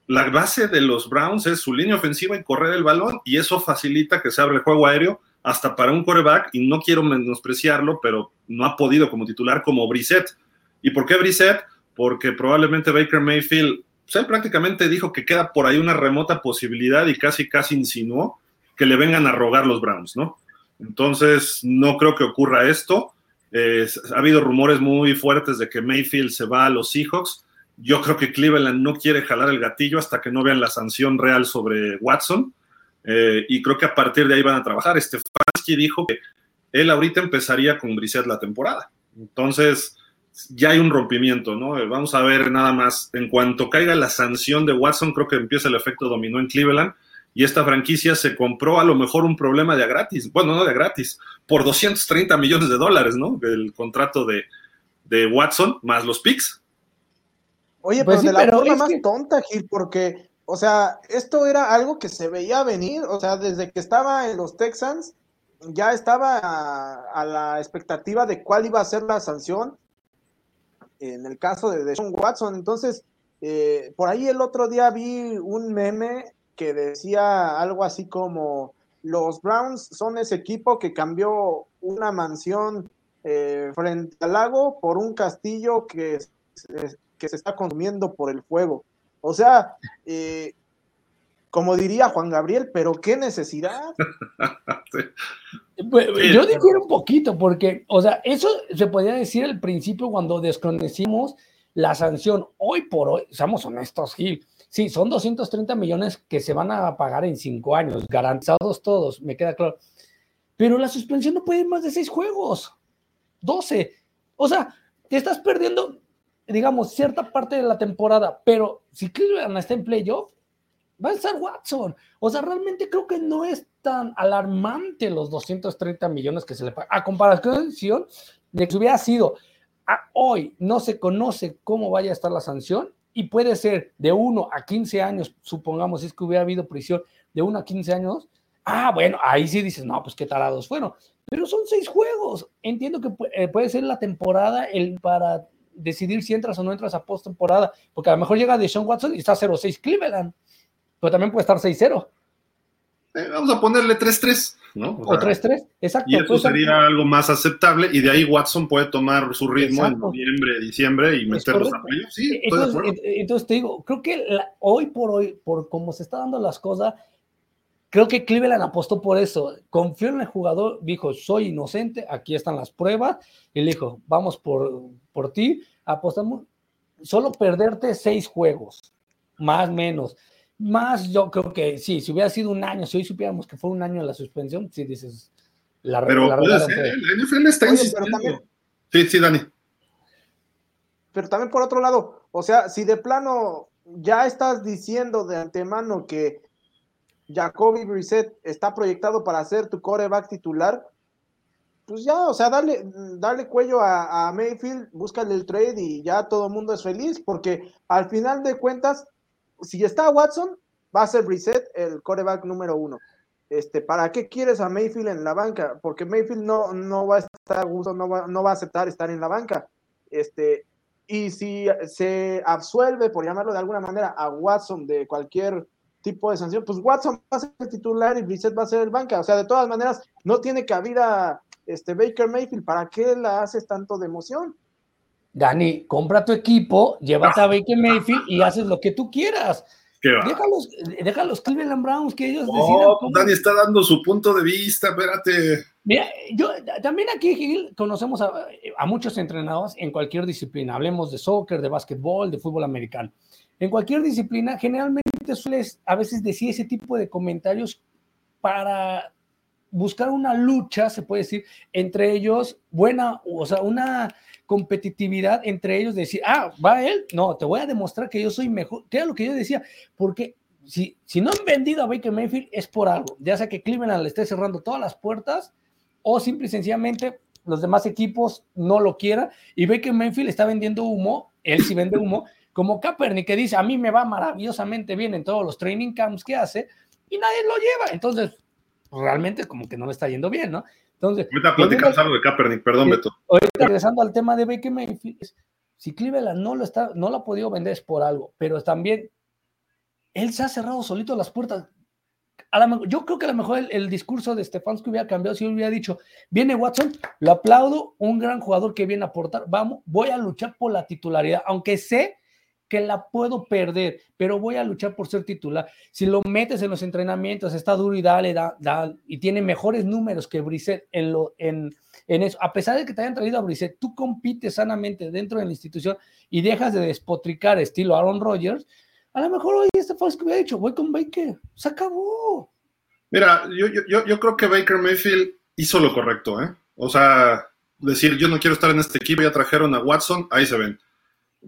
la base de los Browns es su línea ofensiva y correr el balón, y eso facilita que se abra el juego aéreo hasta para un coreback, y no quiero menospreciarlo, pero no ha podido como titular como Brissett. ¿Y por qué Brissett? Porque probablemente Baker Mayfield, pues él prácticamente dijo que queda por ahí una remota posibilidad y casi, casi insinuó que le vengan a rogar los Browns, ¿no? Entonces, no creo que ocurra esto. ha habido rumores muy fuertes de que Mayfield se va a los Seahawks yo creo que Cleveland no quiere jalar el gatillo hasta que no vean la sanción real sobre Watson. Eh, y creo que a partir de ahí van a trabajar. Stefanski dijo que él ahorita empezaría con Brissett la temporada. Entonces, ya hay un rompimiento, ¿no? Eh, vamos a ver nada más. En cuanto caiga la sanción de Watson, creo que empieza el efecto dominó en Cleveland. Y esta franquicia se compró a lo mejor un problema de gratis. Bueno, no de gratis, por 230 millones de dólares, ¿no? El contrato de, de Watson más los picks. Oye, pues pero de la forma más tonta, Gil, porque, o sea, esto era algo que se veía venir, o sea, desde que estaba en los Texans, ya estaba a, la expectativa de cuál iba a ser la sanción en el caso de Deshaun Watson. Entonces, eh, por ahí el otro día vi un meme que decía algo así como, los Browns son ese equipo que cambió una mansión eh, frente al lago por un castillo que que se está consumiendo por el fuego. O sea, eh, como diría Juan Gabriel, pero qué necesidad. [laughs] Pues, yo difiero un poquito, porque, o sea, eso se podía decir al principio cuando desconocimos la sanción. Hoy por hoy, seamos honestos, Gil, sí, son 230 millones que se van a pagar en cinco años, garantizados todos, me queda claro. Pero la suspensión no puede ir más de seis juegos, 12. O sea, te estás perdiendo, digamos, cierta parte de la temporada, pero si Cleveland está en playoff, va a estar Watson. O sea, realmente creo que no es tan alarmante los 230 millones que se le pagan. A comparación de que hubiera sido a hoy, no se conoce cómo vaya a estar la sanción y puede ser de 1 a 15 años, supongamos, si es que hubiera habido prisión de 1 a 15 años. Ah, bueno, ahí sí dices, no, pues qué tarados fueron. Pero son seis juegos. Entiendo que eh, puede ser la temporada el para decidir si entras o no entras a postemporada, porque a lo mejor llega de Sean Watson y está 0-6 Cleveland pero también puede estar 6-0. Eh, vamos a ponerle 3-3, ¿no? O, 3-3, exacto. Y eso sería algo más aceptable, y de ahí Watson puede tomar su ritmo en noviembre, diciembre y meterlos a playoffs. Sí, entonces, entonces, te digo, creo que hoy por hoy, por cómo se están dando las cosas, creo que Cleveland apostó por eso. Confió en el jugador, dijo, soy inocente, aquí están las pruebas, y le dijo, vamos por, por ti, apostamos, solo perderte seis juegos, más o menos más yo creo que sí, si hubiera sido un año, si hoy supiéramos que fue un año la suspensión, sí dices, la Pero puede ser, el NFL está insistiendo. sí, sí, Dani. Pero también por otro lado, o sea, si de plano ya estás diciendo de antemano que Jacoby Brissett está proyectado para ser tu coreback titular, pues ya, o sea, dale, dale cuello a, a Mayfield, búscale el trade y ya todo el mundo es feliz, porque al final de cuentas, si está Watson, va a ser Brissett el coreback número uno. Este, ¿Para qué quieres a Mayfield en la banca? Porque Mayfield no, no va a estar gusto, no va, no va a aceptar estar en la banca. Este, y si se absuelve, por llamarlo de alguna manera, a Watson de cualquier tipo de sanción, pues Watson va a ser el titular y Brissett va a ser el banca. O sea, de todas maneras, no tiene cabida este Baker Mayfield. ¿Para qué la haces tanto de emoción? Dani, compra tu equipo, llévate a Baker Mayfield y haces lo que tú quieras. Déjalos, déjalos Cleveland Browns que ellos decidan. Dani está dando su punto de vista, espérate. Mira, yo también aquí Gil, conocemos a, a, muchos entrenados en cualquier disciplina. Hablemos de soccer, de básquetbol, de fútbol americano. En cualquier disciplina, generalmente sueles a veces decir ese tipo de comentarios para buscar una lucha, se puede decir, entre ellos, buena, o sea, una competitividad entre ellos, de decir, ah, va él, no, te voy a demostrar que yo soy mejor, que era lo que yo decía, porque si, si no han vendido a Baker Mayfield es por algo, ya sea que Cleveland le esté cerrando todas las puertas o simple y sencillamente los demás equipos no lo quieran y Baker Mayfield está vendiendo humo, él sí vende humo, como Kaepernick que dice, a mí me va maravillosamente bien en todos los training camps que hace y nadie lo lleva, entonces realmente como que no le está yendo bien, ¿no? Entonces, ahorita platicamos algo de Kaepernick, perdón, Beto. Ahorita regresando al tema de Baker Mayfield, si Cleveland no lo está, no lo ha podido vender es por algo, pero también él se ha cerrado solito las puertas. A yo creo que a lo mejor el, discurso de Stefanski hubiera cambiado si hubiera dicho, viene Watson, lo aplaudo, un gran jugador que viene a aportar, vamos, voy a luchar por la titularidad, aunque sé que la puedo perder, pero voy a luchar por ser titular. Si lo metes en los entrenamientos, está duro y dale, da, da y tiene mejores números que Brissett en, eso. A pesar de que te hayan traído a Brissett, tú compites sanamente dentro de la institución y dejas de despotricar estilo Aaron Rodgers, a lo mejor hoy este fue que hubiera dicho, voy con Baker, se acabó. Mira, yo, yo, yo creo que Baker Mayfield hizo lo correcto, ¿eh? O sea, decir, yo no quiero estar en este equipo, ya trajeron a Watson, ahí se ven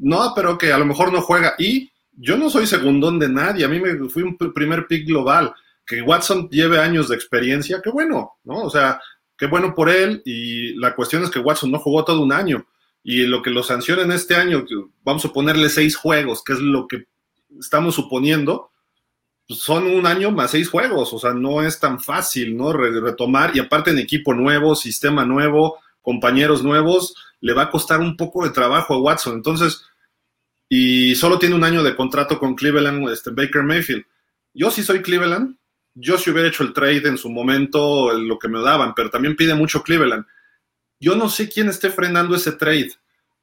no, pero que a lo mejor no juega. Y yo no soy segundón de nadie. A mí me fui un primer pick global. Que Watson lleve años de experiencia, qué bueno, ¿no? O sea, qué bueno por él. Y la cuestión es que Watson no jugó todo un año. Y lo que lo sancionen este año, vamos a ponerle seis juegos, que es lo que estamos suponiendo, pues son un año más seis juegos. O sea, no es tan fácil, ¿no? Retomar. Y aparte en equipo nuevo, sistema nuevo, compañeros nuevos le va a costar un poco de trabajo a Watson. Entonces, y solo tiene un año de contrato con Cleveland, este, Baker Mayfield. Yo sí soy Cleveland, yo sí hubiera hecho el trade en su momento, lo que me daban, pero también pide mucho Cleveland. Yo no sé quién esté frenando ese trade.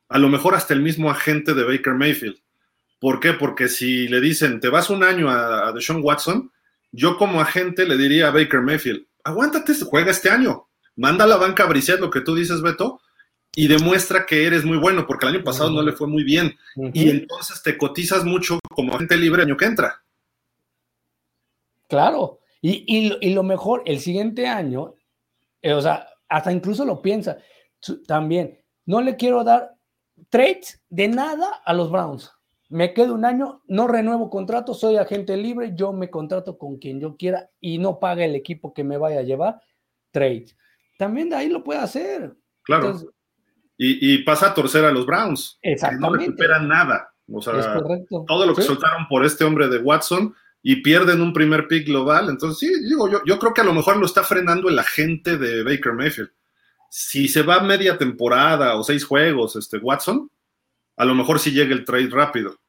A lo mejor hasta el mismo agente de Baker Mayfield. ¿Por qué? Porque si le dicen, te vas un año a, a Deshaun Watson, yo como agente le diría a Baker Mayfield, aguántate, juega este año, manda a la banca a lo que tú dices, Beto, y demuestra que eres muy bueno, porque el año pasado no le fue muy bien. Uh -huh. Y entonces te cotizas mucho como agente libre el año que entra. Claro, y, y, y lo mejor, el siguiente año, eh, o sea, hasta incluso lo piensa también, no le quiero dar trades de nada a los Browns. Me quedo un año, no renuevo contrato, soy agente libre, yo me contrato con quien yo quiera y no paga el equipo que me vaya a llevar trade. También de ahí lo puede hacer. Claro. Entonces, y, y, pasa a torcer a los Browns. Exactamente. no recuperan nada. O sea, todo lo que ¿Sí? soltaron por este hombre de Watson y pierden un primer pick global. Entonces, sí, digo, yo, yo creo que a lo mejor lo está frenando el agente de Baker Mayfield. Si se va media temporada o seis juegos, este Watson, a lo mejor sí llega el trade rápido.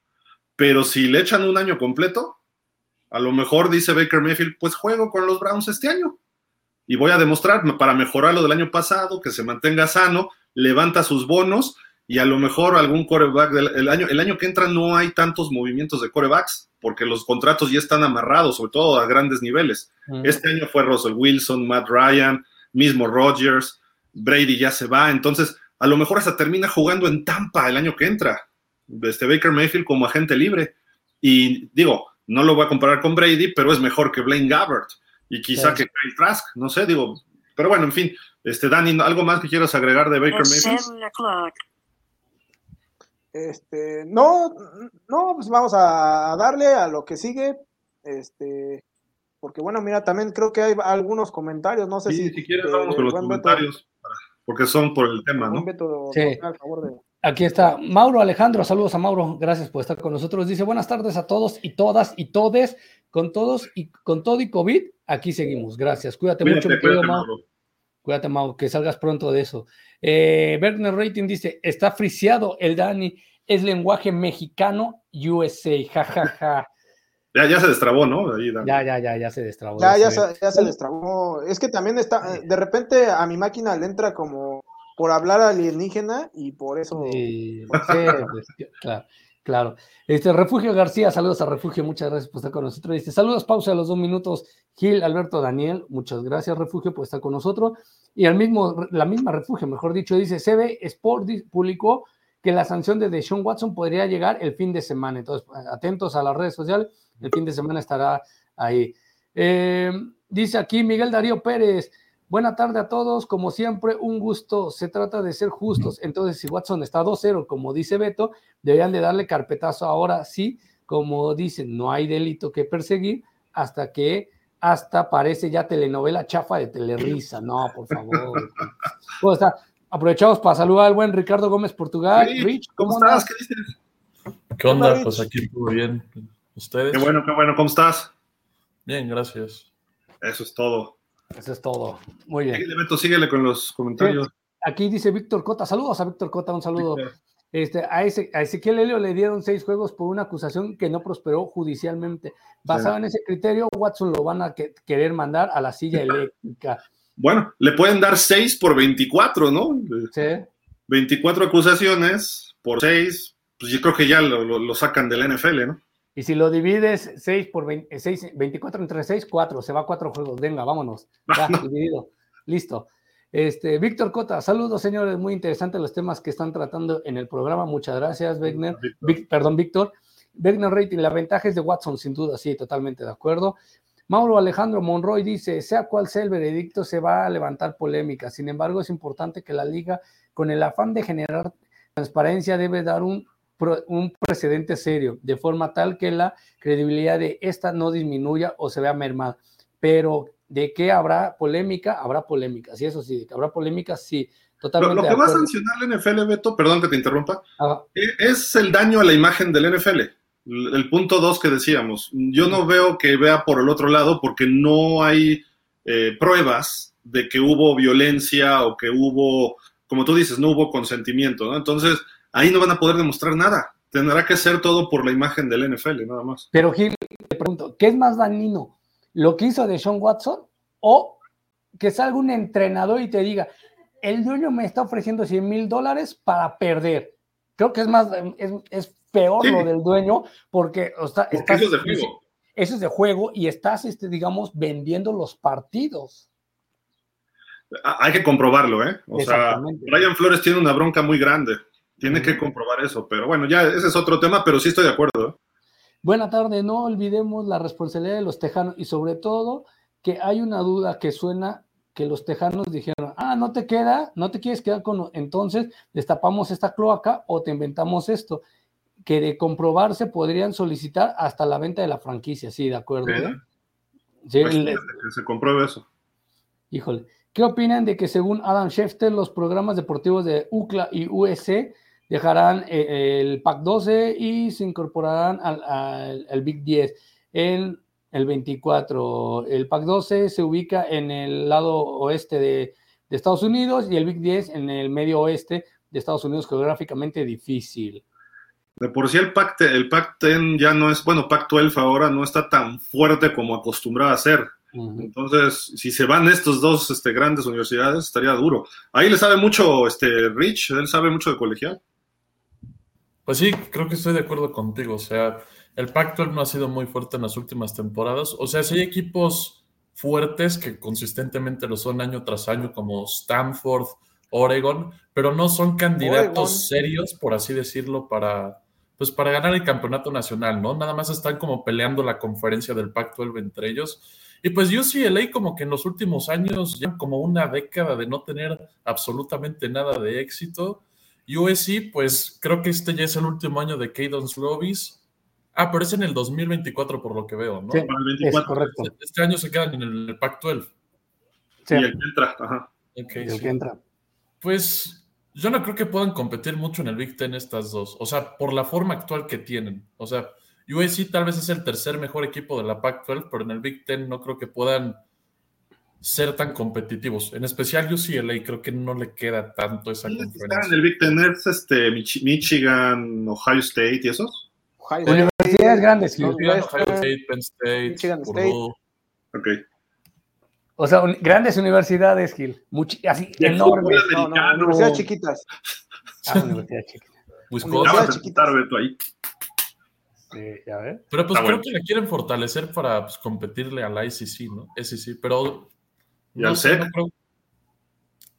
Pero si le echan un año completo, a lo mejor dice Baker Mayfield, pues juego con los Browns este año. Y voy a demostrar para mejorar lo del año pasado, que se mantenga sano, levanta sus bonos y a lo mejor algún coreback del el año, el año que entra no hay tantos movimientos de corebacks, porque los contratos ya están amarrados, sobre todo a grandes niveles. Este año fue Russell Wilson, Matt Ryan, mismo Rodgers, Brady ya se va, entonces a lo mejor hasta termina jugando en Tampa el año que entra, este Baker Mayfield como agente libre. Y digo, no lo voy a comparar con Brady, pero es mejor que Blaine Gabbert y quizá sí. que Kyle Trask, no sé, digo, pero bueno, en fin, este Dani, ¿algo más que quieras agregar de Baker Mayfield? Este, no, no, pues vamos a darle a lo que sigue, este, porque bueno, mira, también creo que hay algunos comentarios, no sé sí, si... Si quieres, vamos con los comentarios, Beto, porque son por el tema, ¿no? Beto, sí. De... Aquí está Mauro Alejandro, saludos a Mauro, gracias por estar con nosotros. Dice buenas tardes a todos y todas y todes, con todos y con todo y COVID, aquí seguimos. Gracias, cuídate, cuídate mucho, cuídate. Mauro. Cuídate, Mauro, que salgas pronto de eso. Eh, Berner Rating dice: Está friseado el Dani, es lenguaje mexicano USA, [laughs] jajaja. Ja, ja. Ya, ya se destrabó, ¿no? Ahí, ya, ya, ya, ya se destrabó. Ya, ya, se, ya se destrabó. Es que también está, de repente a mi máquina le entra como por hablar alienígena y por eso. Sí, sí claro. Claro. Este, Refugio García, saludos a Refugio, muchas gracias por estar con nosotros. Dice, saludos, pausa a los dos minutos. Gil, Alberto, Daniel, muchas gracias, Refugio, por estar con nosotros. Y el mismo, la misma Refugio, mejor dicho, dice, CB Sport publicó que la sanción de Deshaun Watson podría llegar el fin de semana. Entonces, atentos a las redes sociales, el fin de semana estará ahí. Eh, dice aquí Miguel Darío Pérez, Buena tarde a todos, como siempre, un gusto. Se trata de ser justos. Entonces, si Watson está 2-0, como dice Beto, deberían de darle carpetazo ahora sí, como dicen, no hay delito que perseguir hasta que hasta parece ya telenovela chafa de Telerisa. No, por favor. [laughs] ¿Cómo está? Aprovechamos para saludar al buen Ricardo Gómez Portugal. Rich, Rich ¿cómo, ¿cómo estás? ¿Qué dices? ¿Qué onda? Pues aquí todo bien. ¿Ustedes? Qué bueno, qué bueno. ¿Cómo estás? Bien, gracias. Eso es todo. Eso es todo. Muy bien. Síguele, Beto, síguele con los comentarios. Aquí dice Víctor Cota. Saludos a Víctor Cota, un saludo. Este, a, ese, a, Ezequiel Helio le dieron seis juegos por una acusación que no prosperó judicialmente. Basado sí. en ese criterio, Watson lo van a que, querer mandar a la silla [laughs] eléctrica. Bueno, le pueden dar seis por 24, ¿no? Sí. 24 acusaciones por seis, pues yo creo que ya lo, lo, lo sacan del NFL, ¿no? Y si lo divides 6 por 20, 6, 24 entre 6, 4, se va a 4 juegos. Venga, vámonos. Ya, no. [laughs] dividido. Listo. Este, Víctor Cota, saludos señores, muy interesantes los temas que están tratando en el programa. Muchas gracias, Wegner. Vic, perdón, Víctor. Wegner Rating, la ventaja es de Watson, sin duda, sí, totalmente de acuerdo. Mauro Alejandro Monroy dice, sea cual sea el veredicto, se va a levantar polémica. Sin embargo, es importante que la liga, con el afán de generar transparencia, debe dar un un precedente serio, de forma tal que la credibilidad de esta no disminuya o se vea mermada. Pero de qué habrá polémica, habrá polémica. Sí, eso sí, de que habrá polémica, sí. Totalmente lo, lo que va a sancionar la NFL, Beto, perdón que te interrumpa, Ajá. es el daño a la imagen del NFL. El punto dos que decíamos. Yo no veo que vea por el otro lado porque no hay eh, pruebas de que hubo violencia o que hubo, como tú dices, no hubo consentimiento, ¿no? Entonces, ahí no van a poder demostrar nada. Tendrá que ser todo por la imagen del NFL, nada más. Pero Gil, te pregunto, ¿qué es más dañino? ¿Lo que hizo de Sean Watson o que salga un entrenador y te diga, el dueño me está ofreciendo 100 mil dólares para perder? creo que es más, es, peor lo del dueño porque, está, eso es de juego. Eso es de juego y estás, este, digamos, vendiendo los partidos. Hay que comprobarlo, ¿eh? O sea, Brian Flores tiene una bronca muy grande. Tiene que comprobar eso, pero bueno, ya ese es otro tema, pero sí estoy de acuerdo. ¿eh? Buena tarde, no olvidemos la responsabilidad de los tejanos y sobre todo que hay una duda que suena que los tejanos dijeron, ah, no te queda, no te quieres quedar con, entonces destapamos esta cloaca o te inventamos esto, que de comprobarse podrían solicitar hasta la venta de la franquicia, sí, de acuerdo. ¿eh? Sí, pues que se compruebe eso. Híjole, ¿qué opinan de que según Adam Schefter los programas deportivos de UCLA y USC dejarán eh, el PAC 12 y se incorporarán al, Big 10 en el 24. El PAC 12 se ubica en el lado oeste de, Estados Unidos y el Big 10 en el medio oeste de Estados Unidos, geográficamente difícil. De por sí el PAC, el PAC 10 ya no es, bueno, PAC 12 ahora no está tan fuerte como acostumbraba a ser. Entonces, si se van estos dos este, grandes universidades, estaría duro. Ahí le sabe mucho este, Rich, él sabe mucho de colegial. Pues sí, creo que estoy de acuerdo contigo. O sea, el Pacto no ha sido muy fuerte en las últimas temporadas. O sea, si hay equipos fuertes que consistentemente lo son año tras año, como Stanford, Oregon, pero no son candidatos serios, por así decirlo, para, pues para ganar el campeonato nacional, ¿no? Nada más están como peleando la conferencia del Pacto 12 entre ellos. Y pues UCLA como que en los últimos años, ya como una década de no tener absolutamente nada de éxito, USC, pues creo que este ya es el último año de Caden Slovis. Ah, pero es en el 2024 por lo que veo, ¿no? Sí, es correcto. Este año se quedan en el Pac-12. Sí. Y el que entra, ajá. el que entra. Pues yo no creo que puedan competir mucho en el Big Ten estas dos. O sea, por la forma actual que tienen. O sea, USC tal vez es el tercer mejor equipo de la Pac-12, pero en el Big Ten no creo que puedan ser tan competitivos. En especial UCLA, creo que no le queda tanto esa conferencia. en el Big Ten este, Michigan, Ohio State y esos? Universidades grandes. Ohio State, Penn State, Michigan State. Ok. O sea, grandes universidades, Gil. así, enormes. No, no, universidades chiquitas. Ah, universidades chiquitas. Universidades chiquitas. ahí. Sí, ya ves. Pero pues creo que la quieren fortalecer para pues, competirle a la ICC, ¿no? SEC, pero no sé.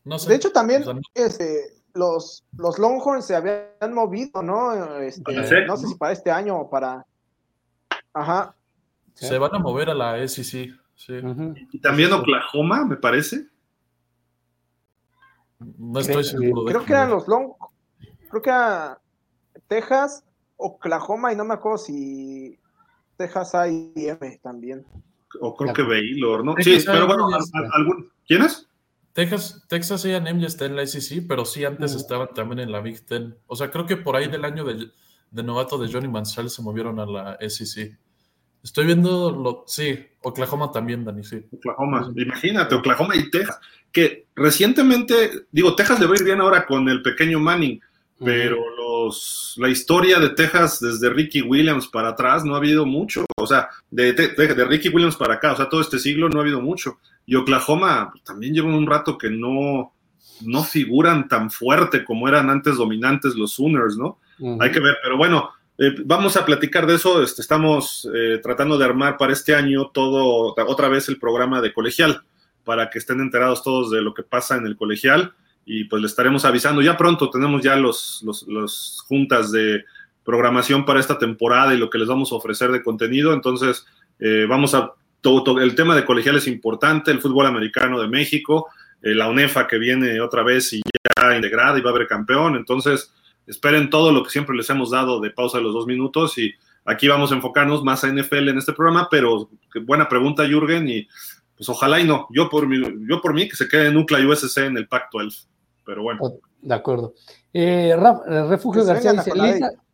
No sé. De hecho, también este, los, los Longhorns se habían movido, ¿no? Este, no sé si para este año o para. Ajá. Se van a mover a la SEC. Sí. Y también Oklahoma, me parece. No estoy seguro. Creo que eran los Long. Creo que era Texas, Oklahoma y no me acuerdo si Texas A&M también o creo que Baylor, ¿no? Sí, pero bueno, ¿algún, ¿quién es? Texas, Texas A&M ya está en la SEC, pero sí antes estaban también en la Big Ten. O sea, creo que por ahí del año de, novato de Johnny Mansell se movieron a la SEC. Estoy viendo, lo, sí, Oklahoma también, Dani, sí. Oklahoma, imagínate, Oklahoma y Texas, que recientemente, digo, Texas le va a ir bien ahora con el pequeño Manning, pero los, la historia de Texas desde Ricky Williams para atrás no ha habido mucho, o sea, de, de, Ricky Williams para acá, o sea, todo este siglo no ha habido mucho. Y Oklahoma también lleva un rato que no, no figuran tan fuerte como eran antes dominantes los Sooners, ¿no? Hay que ver, pero bueno, eh, vamos a platicar de eso. Este, estamos eh, tratando de armar para este año todo, otra vez el programa de colegial, para que estén enterados todos de lo que pasa en el colegial y pues le estaremos avisando. Ya pronto tenemos ya los, los, juntas de programación para esta temporada y lo que les vamos a ofrecer de contenido. Entonces, eh, vamos a. Todo, el tema de colegial es importante, el fútbol americano de México, eh, la UNEFA que viene otra vez y ya integrada y va a haber campeón. Entonces, esperen todo lo que siempre les hemos dado de pausa de los dos minutos y aquí vamos a enfocarnos más a NFL en este programa, pero buena pregunta, Jürgen, y pues ojalá y no. Yo por mí, yo por mí que se quede en UCLA y USC en el Pacto Elf pero bueno. Oh, de acuerdo. Eh, eh Refugio García dice, [laughs]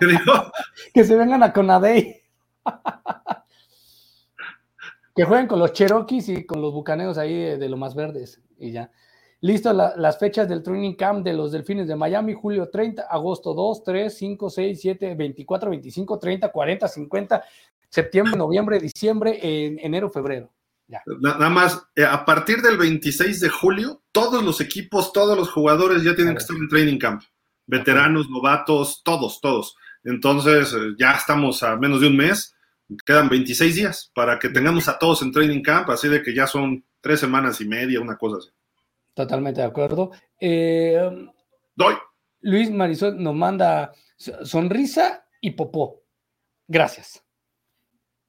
¿Qué dijo? [laughs] que se vengan a Conadey. [laughs] que jueguen con los Cherokees y con los bucaneos ahí de, lo más verdes y ya. Listo, las fechas del training camp de los Delfines de Miami, julio 30, agosto 2, 3, 5, 6, 7, 24, 25, 30, 40, 50, septiembre, noviembre, diciembre, en enero, febrero. Nada más, eh, a partir del 26 de julio, todos los equipos, todos los jugadores ya tienen que estar en training camp. Veteranos, novatos, todos, todos. Entonces, eh, ya estamos a menos de un mes, quedan 26 días para que tengamos a todos en training camp, así de que ya son tres semanas y media, una cosa así. Totalmente de acuerdo. Eh, Doy. Luis Marisol nos manda sonrisa y popó. Gracias.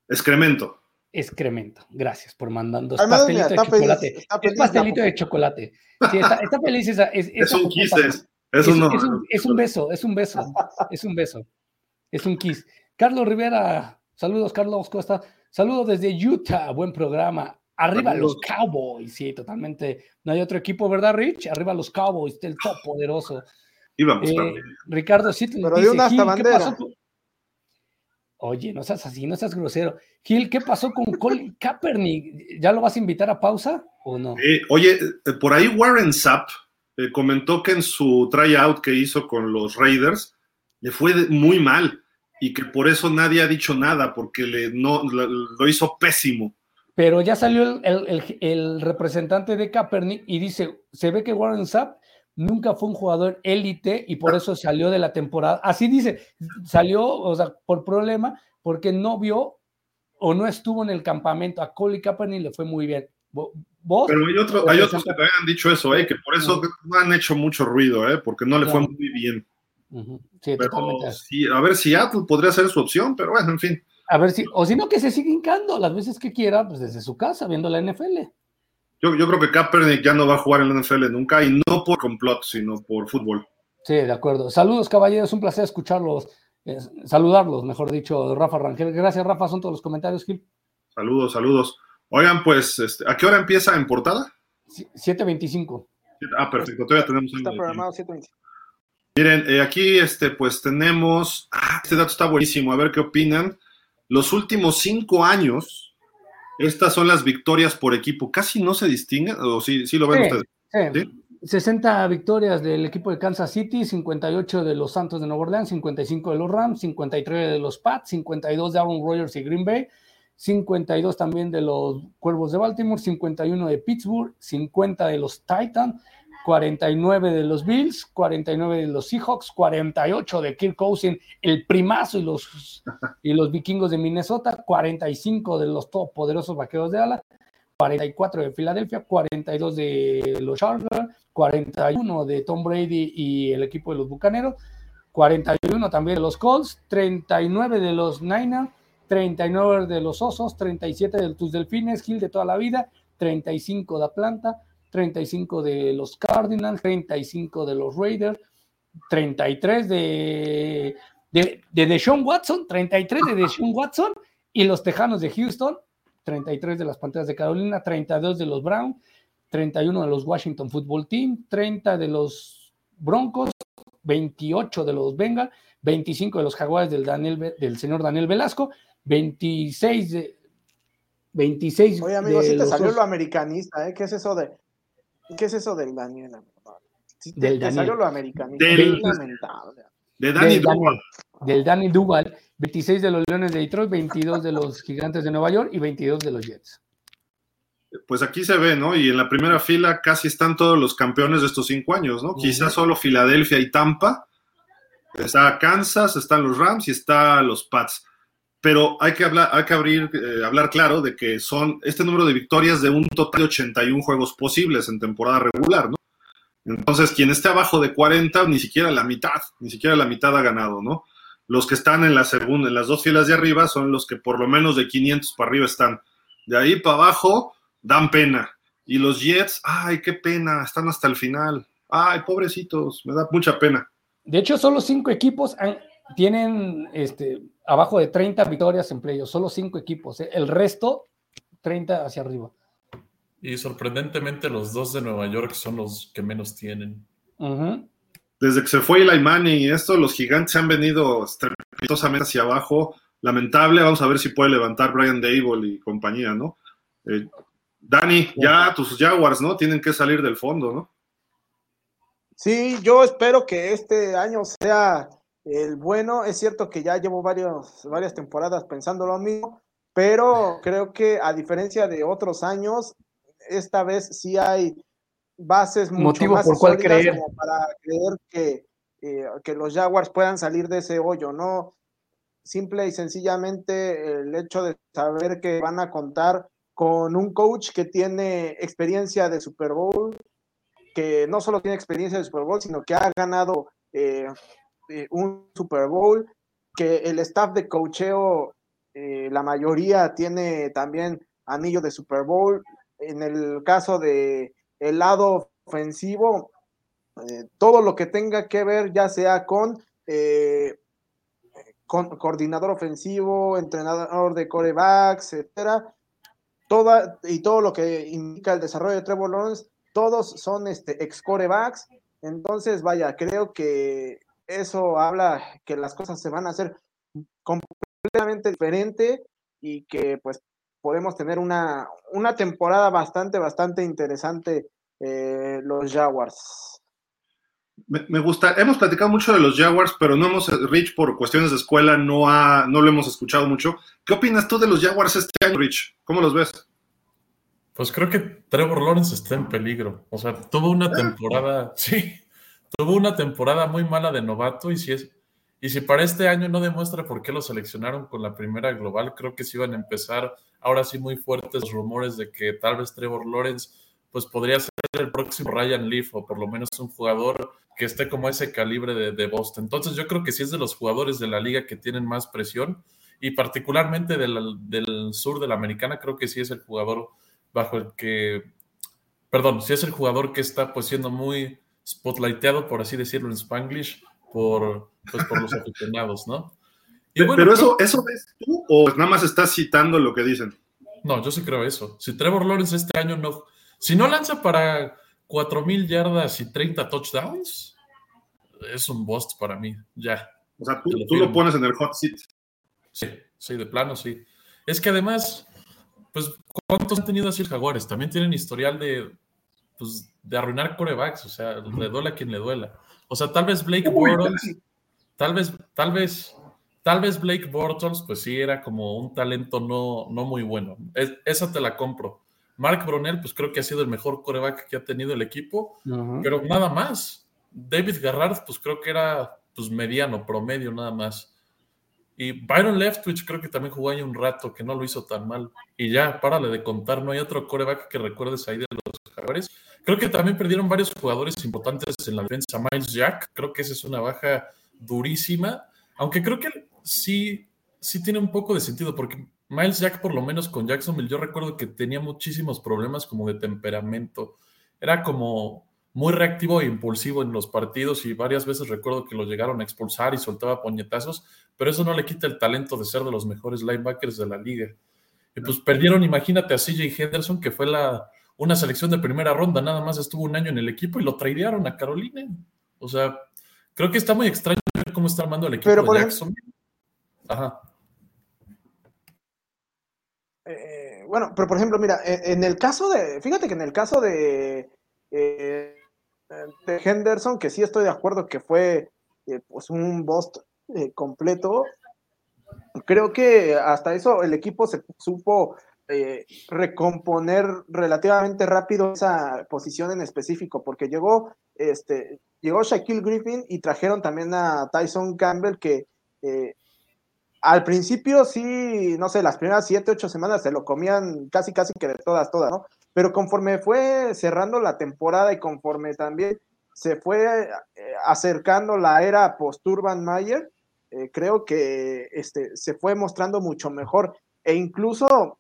Excremento. Excremento. Gracias por mandando pastelito de chocolate. es pastelito de chocolate. Sí, está, feliz esa. Es, es un kiss. Es, es, un, es, un, beso, es un beso. Es un beso. Es un kiss. Carlos Rivera. Saludos, Carlos Costa. Saludos desde Utah. Buen programa. Arriba los Cowboys, sí, totalmente. No hay otro equipo, ¿verdad, Rich? Arriba los Cowboys, el top poderoso. Íbamos eh, Ricardo sí Pero dice, una hasta bandera. Oye, no seas así, no seas grosero. Gil, ¿qué pasó con Colin [laughs] Kaepernick? ¿Ya lo vas a invitar a pausa o no? Eh, oye, eh, por ahí Warren Sapp comentó que en su tryout que hizo con los Raiders le fue muy mal y que por eso nadie ha dicho nada, porque le, no, lo hizo pésimo pero ya salió el, representante de Kaepernick y dice, se ve que Warren Sapp nunca fue un jugador élite y por eso salió de la temporada. Así dice, salió, o sea, por problema, porque no vio o no estuvo en el campamento. A Coley Kaepernick le fue muy bien. ¿Vos? Pero hay, otro, hay otros que también han dicho eso, eh, que por eso no han hecho mucho ruido, eh, porque no le fue muy bien. Sí, sí, a ver, si Apple podría ser su opción, pero bueno, en fin. A ver si, o si no, que se siga hincando las veces que quiera, pues desde su casa, viendo la NFL. Yo, yo creo que Kaepernick ya no va a jugar en la NFL nunca, y no por complot, sino por fútbol. Sí, de acuerdo. Saludos, caballeros, un placer escucharlos, eh, saludarlos, mejor dicho, Rafa Rangel. Gracias, Rafa, son todos los comentarios, Gil. Saludos, saludos. Oigan, pues, este, ¿a qué hora empieza en portada? 7.25. Ah, perfecto, todavía tenemos... Está programado 7.25. Miren, eh, aquí, este, pues tenemos... Ah, este dato está buenísimo, a ver qué opinan. Los últimos cinco años, estas son las victorias por equipo. Casi no se distinguen, o sí, sí lo ven ustedes. 60 victorias del equipo de Kansas City, 58 de los Santos de Nueva Orleans, 55 de los Rams, 53 de los Pats, 52 de Aaron Rodgers y Green Bay, 52 también de los Cuervos de Baltimore, 51 de Pittsburgh, 50 de los Titans, 49 de los Bills, 49 de los Seahawks, 48 de Kirk Cousins, el primazo y los, vikingos de Minnesota, 45 de los poderosos vaqueros de Ala, 44 de Filadelfia, 42 de los Chargers, 41 de Tom Brady y el equipo de los Bucaneros, 41 también de los Colts, 39 de los Niners, 39 de los Osos, 37 de tus Delfines, Gil de toda la vida, 35 de Atlanta, 35 de los Cardinals, 35 de los Raiders, 33 de, de, de Deshaun Watson, 33 de Deshaun Watson y los Tejanos de Houston, 33 de las Panteras de Carolina, 32 de los Browns, 31 de los Washington Football Team, 30 de los Broncos, 28 de los Bengals, 25 de los Jaguares del, Daniel, del señor Daniel Velasco, 26 de 26 Oye, amigo, si te salió lo americanista, ¿eh? ¿Qué es eso de ¿Qué es eso del Daniel? del Daniel. salió lo americano. Del, de Dani Duval. Del Dani Duval, 26 de los Leones de Detroit, 22 de los Gigantes de Nueva York y 22 de los Jets. Pues aquí se ve, ¿no? Y en la primera fila casi están todos los campeones de estos cinco años, ¿no? Quizás solo Filadelfia y Tampa. Está Kansas, están los Rams y está los Pats pero hay que hablar, hay que abrir, eh, hablar claro de que son este número de victorias de un total de 81 juegos posibles en temporada regular, ¿no? Entonces, quien esté abajo de 40, ni siquiera la mitad, ni siquiera la mitad ha ganado, ¿no? Los que están en la segunda, en las dos filas de arriba, son los que por lo menos de 500 para arriba están. De ahí para abajo, dan pena. Y los Jets, ay, qué pena, están hasta el final. Ay, pobrecitos, me da mucha pena. De hecho, solo cinco equipos han, tienen este, abajo de 30 victorias en playoffs, solo 5 equipos. ¿eh? El resto, 30 hacia arriba. Y sorprendentemente los dos de Nueva York son los que menos tienen. Desde que se fue Eli Manning y esto, los gigantes han venido estrepitosamente hacia abajo. Lamentable, vamos a ver si puede levantar Brian Dable y compañía, ¿no? Eh, Dani, ya tus Jaguars, ¿no? Tienen que salir del fondo, ¿no? Sí, yo espero que este año sea el bueno, es cierto que ya llevo varios, varias temporadas pensando lo mismo, pero creo que a diferencia de otros años, esta vez sí hay bases mucho Motivo más por cual sólidas creer. como para creer que, eh, que los Jaguars puedan salir de ese hoyo, ¿no? Simple y sencillamente el hecho de saber que van a contar con un coach que tiene experiencia de Super Bowl, que no solo tiene experiencia de Super Bowl, sino que ha ganado eh, eh, un Super Bowl, que el staff de coacheo, eh, la mayoría tiene también anillo de Super Bowl. En el caso de el lado ofensivo, eh, todo lo que tenga que ver, ya sea con, con coordinador ofensivo, entrenador de corebacks, etcétera, toda, y todo lo que indica el desarrollo de Trevor Lawrence, todos son este, ex corebacks. Entonces, vaya, creo que eso habla que las cosas se van a hacer completamente diferente y que pues podemos tener una, una temporada bastante, bastante interesante eh, los Jaguars. Me, me, gusta, hemos platicado mucho de los Jaguars, pero no hemos, Rich, por cuestiones de escuela, no, ha, no lo hemos escuchado mucho. ¿Qué opinas tú de los Jaguars este año, Rich? ¿Cómo los ves? Pues creo que Trevor Lawrence está en peligro. O sea, tuvo una temporada, [laughs] sí, tuvo una temporada muy mala de novato y si es, y si para este año no demuestra por qué lo seleccionaron con la primera global, creo que sí iban a empezar ahora sí muy fuertes rumores de que tal vez Trevor Lawrence pues podría ser el próximo Ryan Leaf o por lo menos un jugador que esté como ese calibre de, de, Boston. Entonces yo creo que sí es de los jugadores de la liga que tienen más presión y particularmente del, del sur de la americana creo que sí es el jugador bajo el que, perdón, sí es el jugador que está pues siendo muy spotlighteado, por así decirlo en Spanglish, por, pues, por los [laughs] aficionados, ¿no? Y bueno, Pero eso, ¿eso ves tú o nada más estás citando lo que dicen? No, yo sí creo eso. Si Trevor Lawrence este año no, si no lanza para 4.000 yardas y 30 touchdowns, es un bust para mí, ya. O sea, tú, lo, tú lo pones en el hot seat. Sí, sí, de plano sí. Es que además, pues, ¿cuántos han tenido así Jaguares? También tienen historial de, pues, de arruinar corebacks, o sea, le duele a quien le duela. O sea, tal vez Blake Bortles, tal vez, tal vez, tal vez Blake Bortles, pues sí, era como un talento no, no muy bueno. Es, esa te la compro. Mark Brunel, pues creo que ha sido el mejor coreback que ha tenido el equipo, uh -huh. pero nada más. David Garrard, pues creo que era pues mediano, promedio nada más. Y Byron Leftwich creo que también jugó ahí un rato, que no lo hizo tan mal. Y ya, párale de contar, no hay otro coreback que recuerdes ahí de los. Creo que también perdieron varios jugadores importantes en la defensa. Miles Jack, creo que esa es una baja durísima, aunque creo que sí, sí tiene un poco de sentido, porque Miles Jack, por lo menos con Jacksonville, yo recuerdo que tenía muchísimos problemas como de temperamento. Era como muy reactivo e impulsivo en los partidos y varias veces recuerdo que lo llegaron a expulsar y soltaba puñetazos, pero eso no le quita el talento de ser de los mejores linebackers de la liga. Y pues perdieron, imagínate a CJ Henderson, que fue la, una selección de primera ronda, nada más estuvo un año en el equipo y lo tradearon a Carolina. O sea, creo que está muy extraño ver cómo está armando el equipo pero de Jackson. Ajá. Eh, bueno, pero por ejemplo, mira, en el caso de, fíjate que en el caso de, eh, de Henderson, que sí estoy de acuerdo que fue eh, pues un bust eh, completo, creo que hasta eso el equipo se supo eh, recomponer relativamente rápido esa posición en específico, porque llegó, este, llegó Shaquille Griffin y trajeron también a Tyson Campbell, que eh, al principio sí, no sé, las primeras siete, ocho semanas se lo comían casi, casi que de todas, todas, ¿no? Pero conforme fue cerrando la temporada y conforme también se fue eh, acercando la era post-Urban Mayer, creo que este, se fue mostrando mucho mejor. E incluso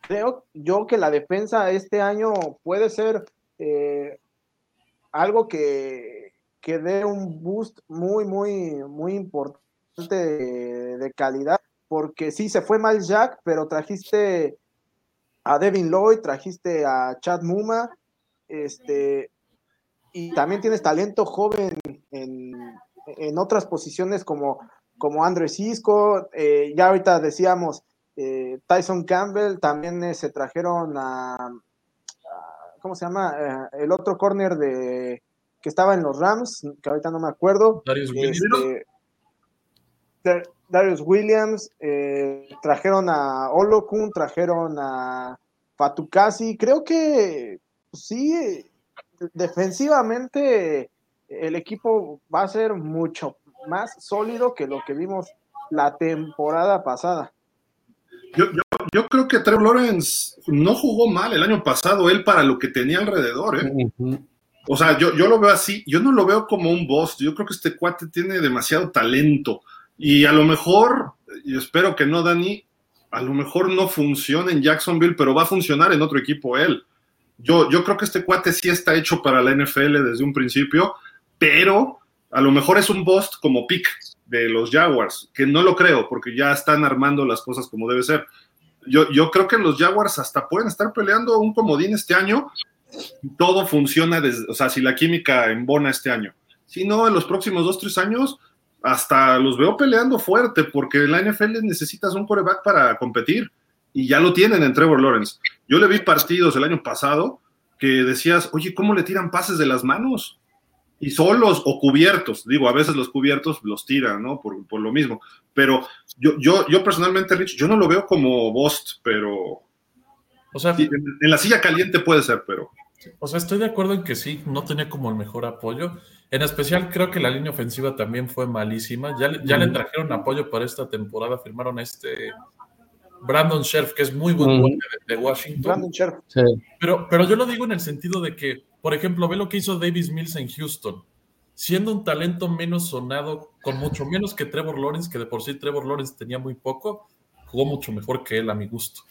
creo yo que la defensa este año puede ser eh, algo que, que dé un boost muy, muy, muy importante de, calidad, porque sí, se fue mal Jack, pero trajiste a Devin Lloyd, trajiste a Chad Muma, este, y también tienes talento joven en, en otras posiciones como, como Andrés Cisco, eh, ya ahorita decíamos eh, Tyson Campbell, también eh, se trajeron a, a, ¿cómo se llama? Eh, el otro corner de que estaba en los Rams, que ahorita no me acuerdo. Darius este, Darius Williams, eh, trajeron a Olokun, trajeron a Fatukasi. Creo que pues, sí, defensivamente el equipo va a ser mucho más sólido que lo que vimos la temporada pasada. Yo, yo, creo que Trevor Lawrence no jugó mal el año pasado, él para lo que tenía alrededor. ¿eh? O sea, yo, yo lo veo así, yo no lo veo como un boss, yo creo que este cuate tiene demasiado talento y a lo mejor, y espero que no, Dani, a lo mejor no funciona en Jacksonville, pero va a funcionar en otro equipo él. Yo, yo creo que este cuate sí está hecho para la NFL desde un principio, pero a lo mejor es un bust como pick de los Jaguars, que no lo creo, porque ya están armando las cosas como debe ser. Yo, yo creo que los Jaguars hasta pueden estar peleando un comodín este año. Todo funciona, desde, o sea, si la química embona este año. Si no, en los próximos dos, tres años, hasta los veo peleando fuerte, porque en la NFL necesitas un coreback para competir. Y ya lo tienen en Trevor Lawrence. Yo le vi partidos el año pasado que decías, oye, ¿cómo le tiran pases de las manos? Y solos o cubiertos, digo, a veces los cubiertos los tiran, ¿no? Por, lo mismo. Pero yo, yo, yo personalmente, Rich, yo no lo veo como Bost, pero. O sea, en, la silla caliente puede ser, pero. O sea, estoy de acuerdo en que sí, no tenía como el mejor apoyo. En especial, creo que la línea ofensiva también fue malísima. Ya, ya le trajeron apoyo para esta temporada, firmaron a este Brandon Scherf, que es muy buen de, Washington. Brandon Scherf. Pero, pero yo lo digo en el sentido de que por ejemplo, ve lo que hizo Davis Mills en Houston. Siendo un talento menos sonado, con mucho menos que Trevor Lawrence, que de por sí Trevor Lawrence tenía muy poco, jugó mucho mejor que él a mi gusto.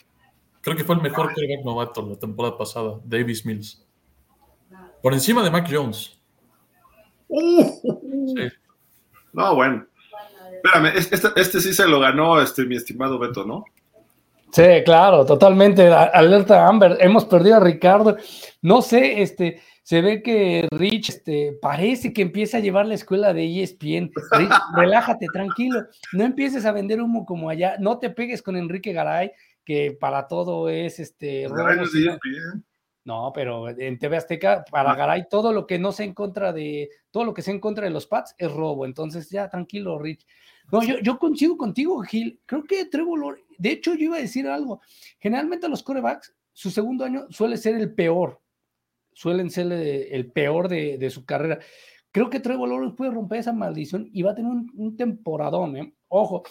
Creo que fue el mejor quarterback novato la temporada pasada, Davis Mills. Por encima de Mac Jones. No, bueno. Espérame, este, este, sí se lo ganó este, mi estimado Beto, ¿no? Sí, claro, totalmente. Alerta Amber, hemos perdido a Ricardo. No sé, este, se ve que Rich este, parece que empieza a llevar la escuela de ESPN. Rich, [laughs] relájate, tranquilo. No empieces a vender humo como allá. No te pegues con Enrique Garay, que para todo es este. Garay no, es ESPN. no, pero en TV Azteca, para. Garay, todo lo que no se en contra de, todo lo que se en contra de los Pats es robo. Entonces, ya, tranquilo, Rich. No, yo, yo coincido contigo, Gil. Creo que Trevor, de hecho, yo iba a decir algo. Generalmente los corebacks, su segundo año suele ser el peor. Suelen ser el peor de, su carrera. Creo que Trevor Lawrence puede romper esa maldición y va a tener un, temporadón. ¿eh? Ojo,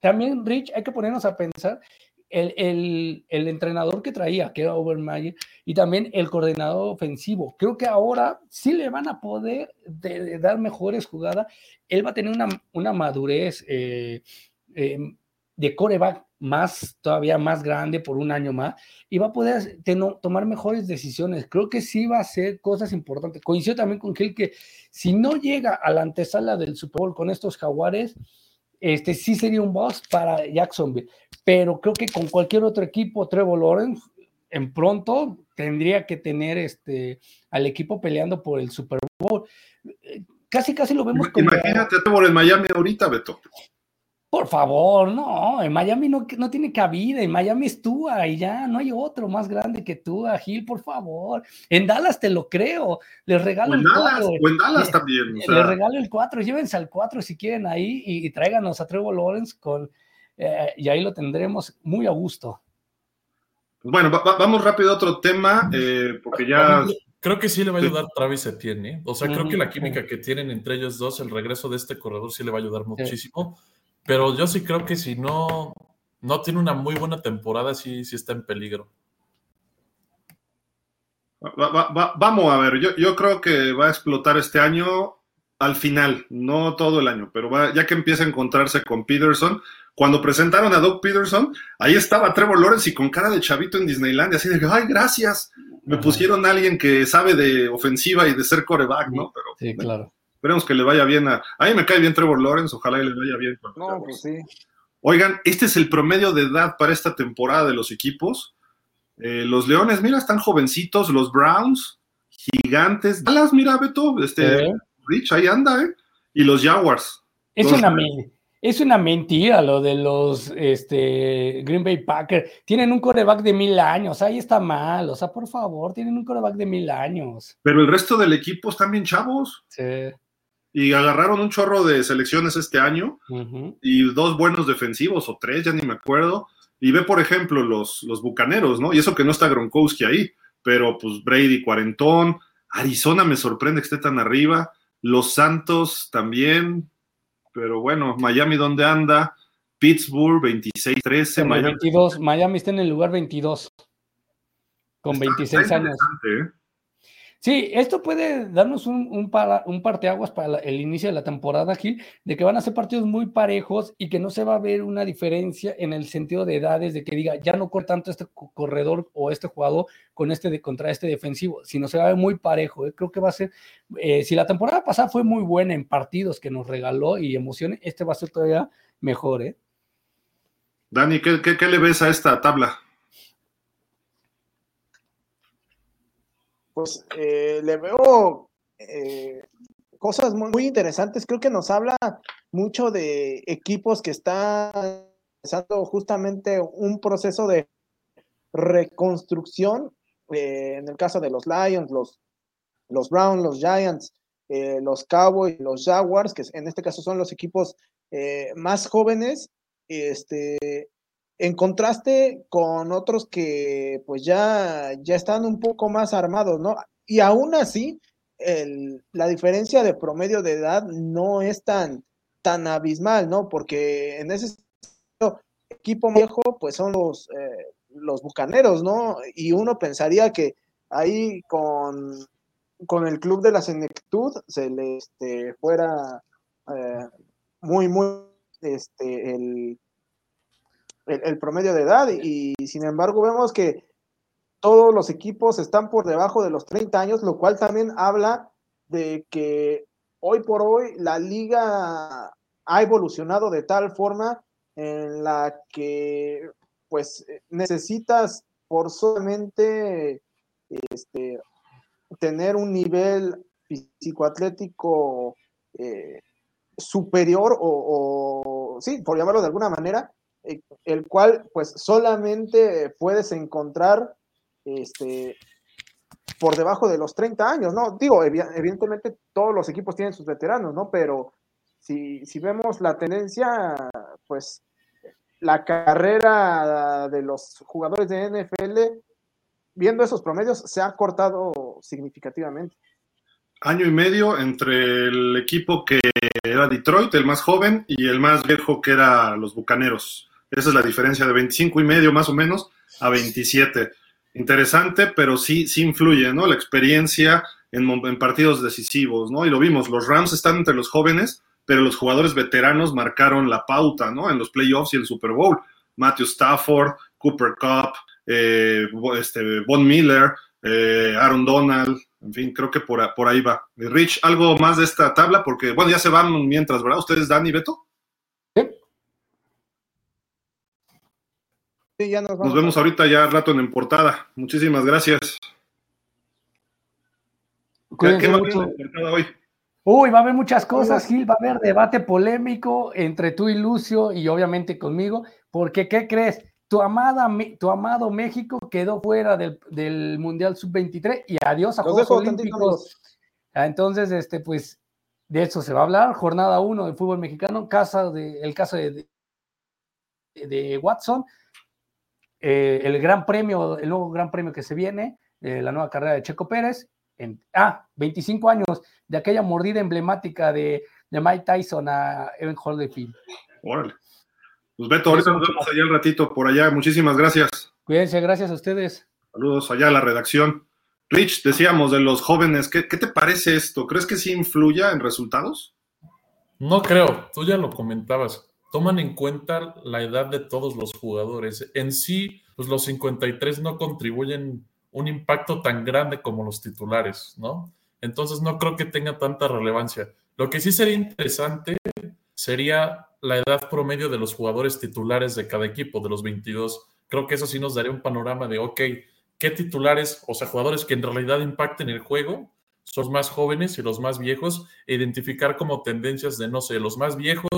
también, Rich, hay que ponernos a pensar el, entrenador que traía, que era Overmeyer, y también el coordinador ofensivo. Creo que ahora sí le van a poder dar mejores jugadas. Él va a tener una, madurez eh, em, de coreback más, todavía más grande por un año más, y va a poder tomar mejores decisiones. Creo que sí va a hacer cosas importantes. Coincido también con Gil que si no llega a la antesala del Super Bowl con estos jaguares, este sí sería un boss para Jacksonville, pero creo que con cualquier otro equipo, Trevor Lawrence, en pronto tendría que tener este, al equipo peleando por el Super Bowl. Casi, casi lo vemos. Imagínate Trevor en Miami ahorita, Beto. Por favor, no, en Miami no, no tiene cabida, en Miami es Tua y ya no hay otro más grande que Tua, Gil, por favor. En Dallas te lo creo, les regalo el 4. O en Dallas también. Les regalo el 4, llévense al 4 si quieren ahí y, tráiganos a Trevor Lawrence con, eh, y ahí lo tendremos muy a gusto. Bueno, vamos rápido a otro tema, eh, porque ya... Creo que sí le va a ayudar Travis Etienne, ¿eh? O sea, creo que la química que tienen entre ellos dos, el regreso de este corredor sí le va a ayudar muchísimo. Pero yo sí creo que si no, no tiene una muy buena temporada, sí, sí está en peligro. vamos a ver, yo, yo, creo que va a explotar este año al final, no todo el año, pero ya que empieza a encontrarse con Peterson, cuando presentaron a Doug Peterson, ahí estaba Trevor Lawrence y con cara de chavito en Disneyland, así de, ay, gracias, me pusieron a alguien que sabe de ofensiva y de ser coreback, ¿no? Pero, sí, claro. Esperemos que le vaya bien a. A mí me cae bien Trevor Lawrence, ojalá le vaya bien. No, pues sí. Oigan, este es el promedio de edad para esta temporada de los equipos. Eh, los Leones, mira, están jovencitos. Los Browns, gigantes. Dallas, mira, Beto, este, Rich, ahí anda, ¿eh? Y los Jaguars. Es una, es una mentira lo de los este, Green Bay Packers. Tienen un coreback de mil años, ahí está mal. O sea, por favor, tienen un coreback de mil años. Pero el resto del equipo están bien chavos. Sí. Y agarraron un chorro de selecciones este año y dos buenos defensivos o tres, ya ni me acuerdo. Y ve, por ejemplo, los, los Bucaneros, ¿no? Y eso que no está Gronkowski ahí, pero pues Brady cuarentón, Arizona me sorprende que esté tan arriba, los Santos también, pero bueno, Miami dónde anda, Pittsburgh 26-13, En el Miami. 22, Miami está en el lugar 22, con Está- 26 está años. ¿eh? Sí, esto puede darnos un, un, para, parteaguas para el inicio de la temporada, Gil, de que van a ser partidos muy parejos y que no se va a ver una diferencia en el sentido de edades, de que diga, ya no corre tanto este co- corredor o este jugador con este de, contra este defensivo, sino se va a ver muy parejo. ¿eh? Creo que va a ser, eh, si la temporada pasada fue muy buena en partidos que nos regaló y emociones, este va a ser todavía mejor. ¿eh? Dani, ¿qué, qué, qué le ves a esta tabla? Pues eh, le veo eh, cosas muy, muy interesantes. Creo que nos habla mucho de equipos que están empezando justamente un proceso de reconstrucción. eh, en el caso de los Lions, los, los Browns, los Giants, los Cowboys, los Jaguars, que en este caso son los equipos más jóvenes, este, en contraste con otros que pues ya, ya están un poco más armados, ¿no? Y aún así, la diferencia de promedio de edad no es tan, tan abismal, ¿no? Porque en ese equipo viejo, pues son los, eh, los bucaneros, ¿no? Y uno pensaría que ahí con, con el club de la senectud se le este, fuera eh, muy, muy este, el, el, el promedio de edad y, sin embargo vemos que todos los equipos están por debajo de los 30 años, lo cual también habla de que hoy por hoy la liga ha evolucionado de tal forma en la que pues necesitas forzosamente este, tener un nivel físico-atlético eh, superior o, o, sí, por llamarlo de alguna manera, el cual pues solamente puedes encontrar este, por debajo de los 30 años, ¿no? Digo, evi evidentemente todos los equipos tienen sus veteranos, ¿no? Pero si, si vemos la tendencia, pues la carrera de los jugadores de NFL, viendo esos promedios, se ha cortado significativamente. Año y medio entre el equipo que era Detroit, el más joven, y el más viejo que era los Bucaneros. Esa es la diferencia de 25 y medio más o menos a 27. Interesante, pero sí, sí influye, ¿no? La experiencia en, partidos decisivos, ¿no? Y lo vimos, los Rams están entre los jóvenes, pero los jugadores veteranos marcaron la pauta, ¿no? En los playoffs y el Super Bowl. Matthew Stafford, Cooper Cup, eh, este, Von Miller, eh, Aaron Donald, en fin, creo que por, por, ahí va. Rich, ¿algo más de esta tabla? Porque, bueno, ya se van mientras, ¿verdad? ¿Ustedes, Dan y Beto? Sí. Sí, ya nos, vamos nos vemos ahorita ya rato en, en portada. Muchísimas gracias. Cuídense ¿Qué va mucho. a haber en portada hoy? Uy, va a haber muchas cosas, Gil, va a haber debate polémico entre tú y Lucio y obviamente conmigo, porque ¿qué crees? Tu, amada, tu amado México quedó fuera del, del Mundial Sub-23 y adiós a Los Juegos Olímpicos. Entonces, este, pues, de eso se va a hablar. Jornada 1 del fútbol mexicano, casa de, el caso de, de, de Watson, eh, el gran premio, el nuevo gran premio que se viene, eh, la nueva carrera de Checo Pérez, en, ah, 25 años de aquella mordida emblemática de, de Mike Tyson a Evan Holyfield. Órale. Pues Beto, ahorita nos vemos allá un ratito por allá. Muchísimas gracias. Cuídense, gracias a ustedes. Saludos allá a la redacción. Rich, decíamos de los jóvenes, ¿qué, ¿qué, te parece esto? ¿Crees que sí influya en resultados? No creo, tú ya lo comentabas. Toman en cuenta la edad de todos los jugadores. En sí, pues los 53 no contribuyen un impacto tan grande como los titulares, ¿no? Entonces no creo que tenga tanta relevancia. Lo que sí sería interesante sería la edad promedio de los jugadores titulares de cada equipo, de los 22. Creo que eso sí nos daría un panorama de, ok, ¿qué titulares, o sea, jugadores que en realidad impacten el juego? Son más jóvenes y los más viejos, e identificar como tendencias de, no sé, los más viejos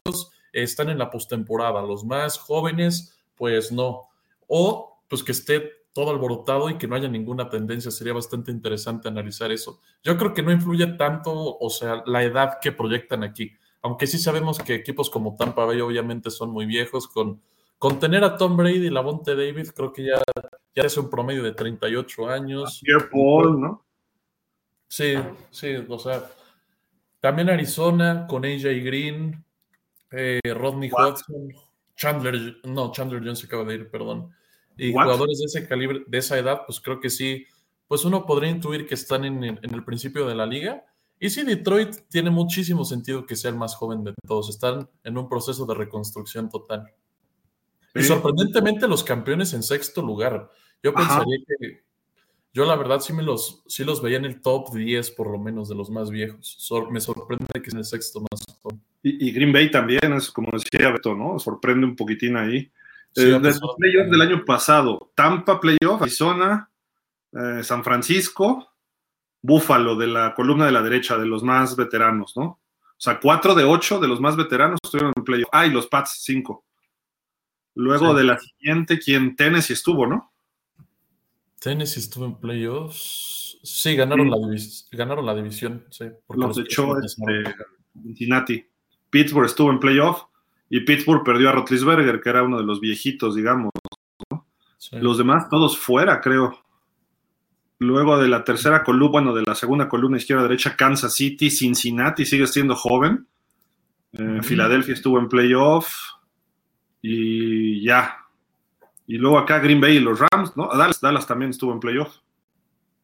están en la postemporada, los más jóvenes, pues no. O pues que esté todo alborotado y que no haya ninguna tendencia. Sería bastante interesante analizar eso. Yo creo que no influye tanto, o sea, la edad que proyectan aquí. Aunque sí sabemos que equipos como Tampa Bay obviamente son muy viejos. Con, con tener a Tom Brady y la Bonte David, creo que ya, ya es un promedio de 38 años. Pierre Paul, ¿no? Sí, sí, o sea, también Arizona con AJ Green, eh, Rodney Hudson, Chandler, no, Chandler Jones se acaba de ir, perdón. Y jugadores de ese calibre, de esa edad, pues creo que sí, pues uno podría intuir que están en, en, el principio de la liga. Y sí, Detroit tiene muchísimo sentido que sea el más joven de todos. Están en un proceso de reconstrucción total. Y sorprendentemente los campeones en sexto lugar. Yo pensaría que, yo la verdad sí me los, sí los veía en el top 10 por lo menos de los más viejos. me sorprende que es el sexto más joven. Y, y, Green Bay también, es como decía Beto, ¿no? Sorprende un poquitín ahí. Sí, eh, los playoffs del año pasado, Tampa playoff, Arizona, eh, San Francisco, Búfalo de la columna de la derecha, de los más veteranos, ¿no? O sea, cuatro de ocho de los más veteranos estuvieron en playoff. Ah, y los Pats, cinco. Luego sí. de la siguiente, quien Tennessee estuvo, ¿no? Tennessee estuvo en playoffs. Sí, ganaron, La, ganaron la división, sí. Los, echó este, Cincinnati. Pittsburgh estuvo en playoff y Pittsburgh perdió a Rotlisberger, que era uno de los viejitos, digamos. ¿no? Sí. Los demás, todos fuera, creo. Luego de la tercera columna, bueno, de la segunda columna izquierda-derecha, Kansas City, Cincinnati sigue siendo joven. Eh. Filadelfia estuvo en playoff. Y ya. Y luego acá Green Bay y los Rams, ¿no? Dallas, Dallas también estuvo en playoff.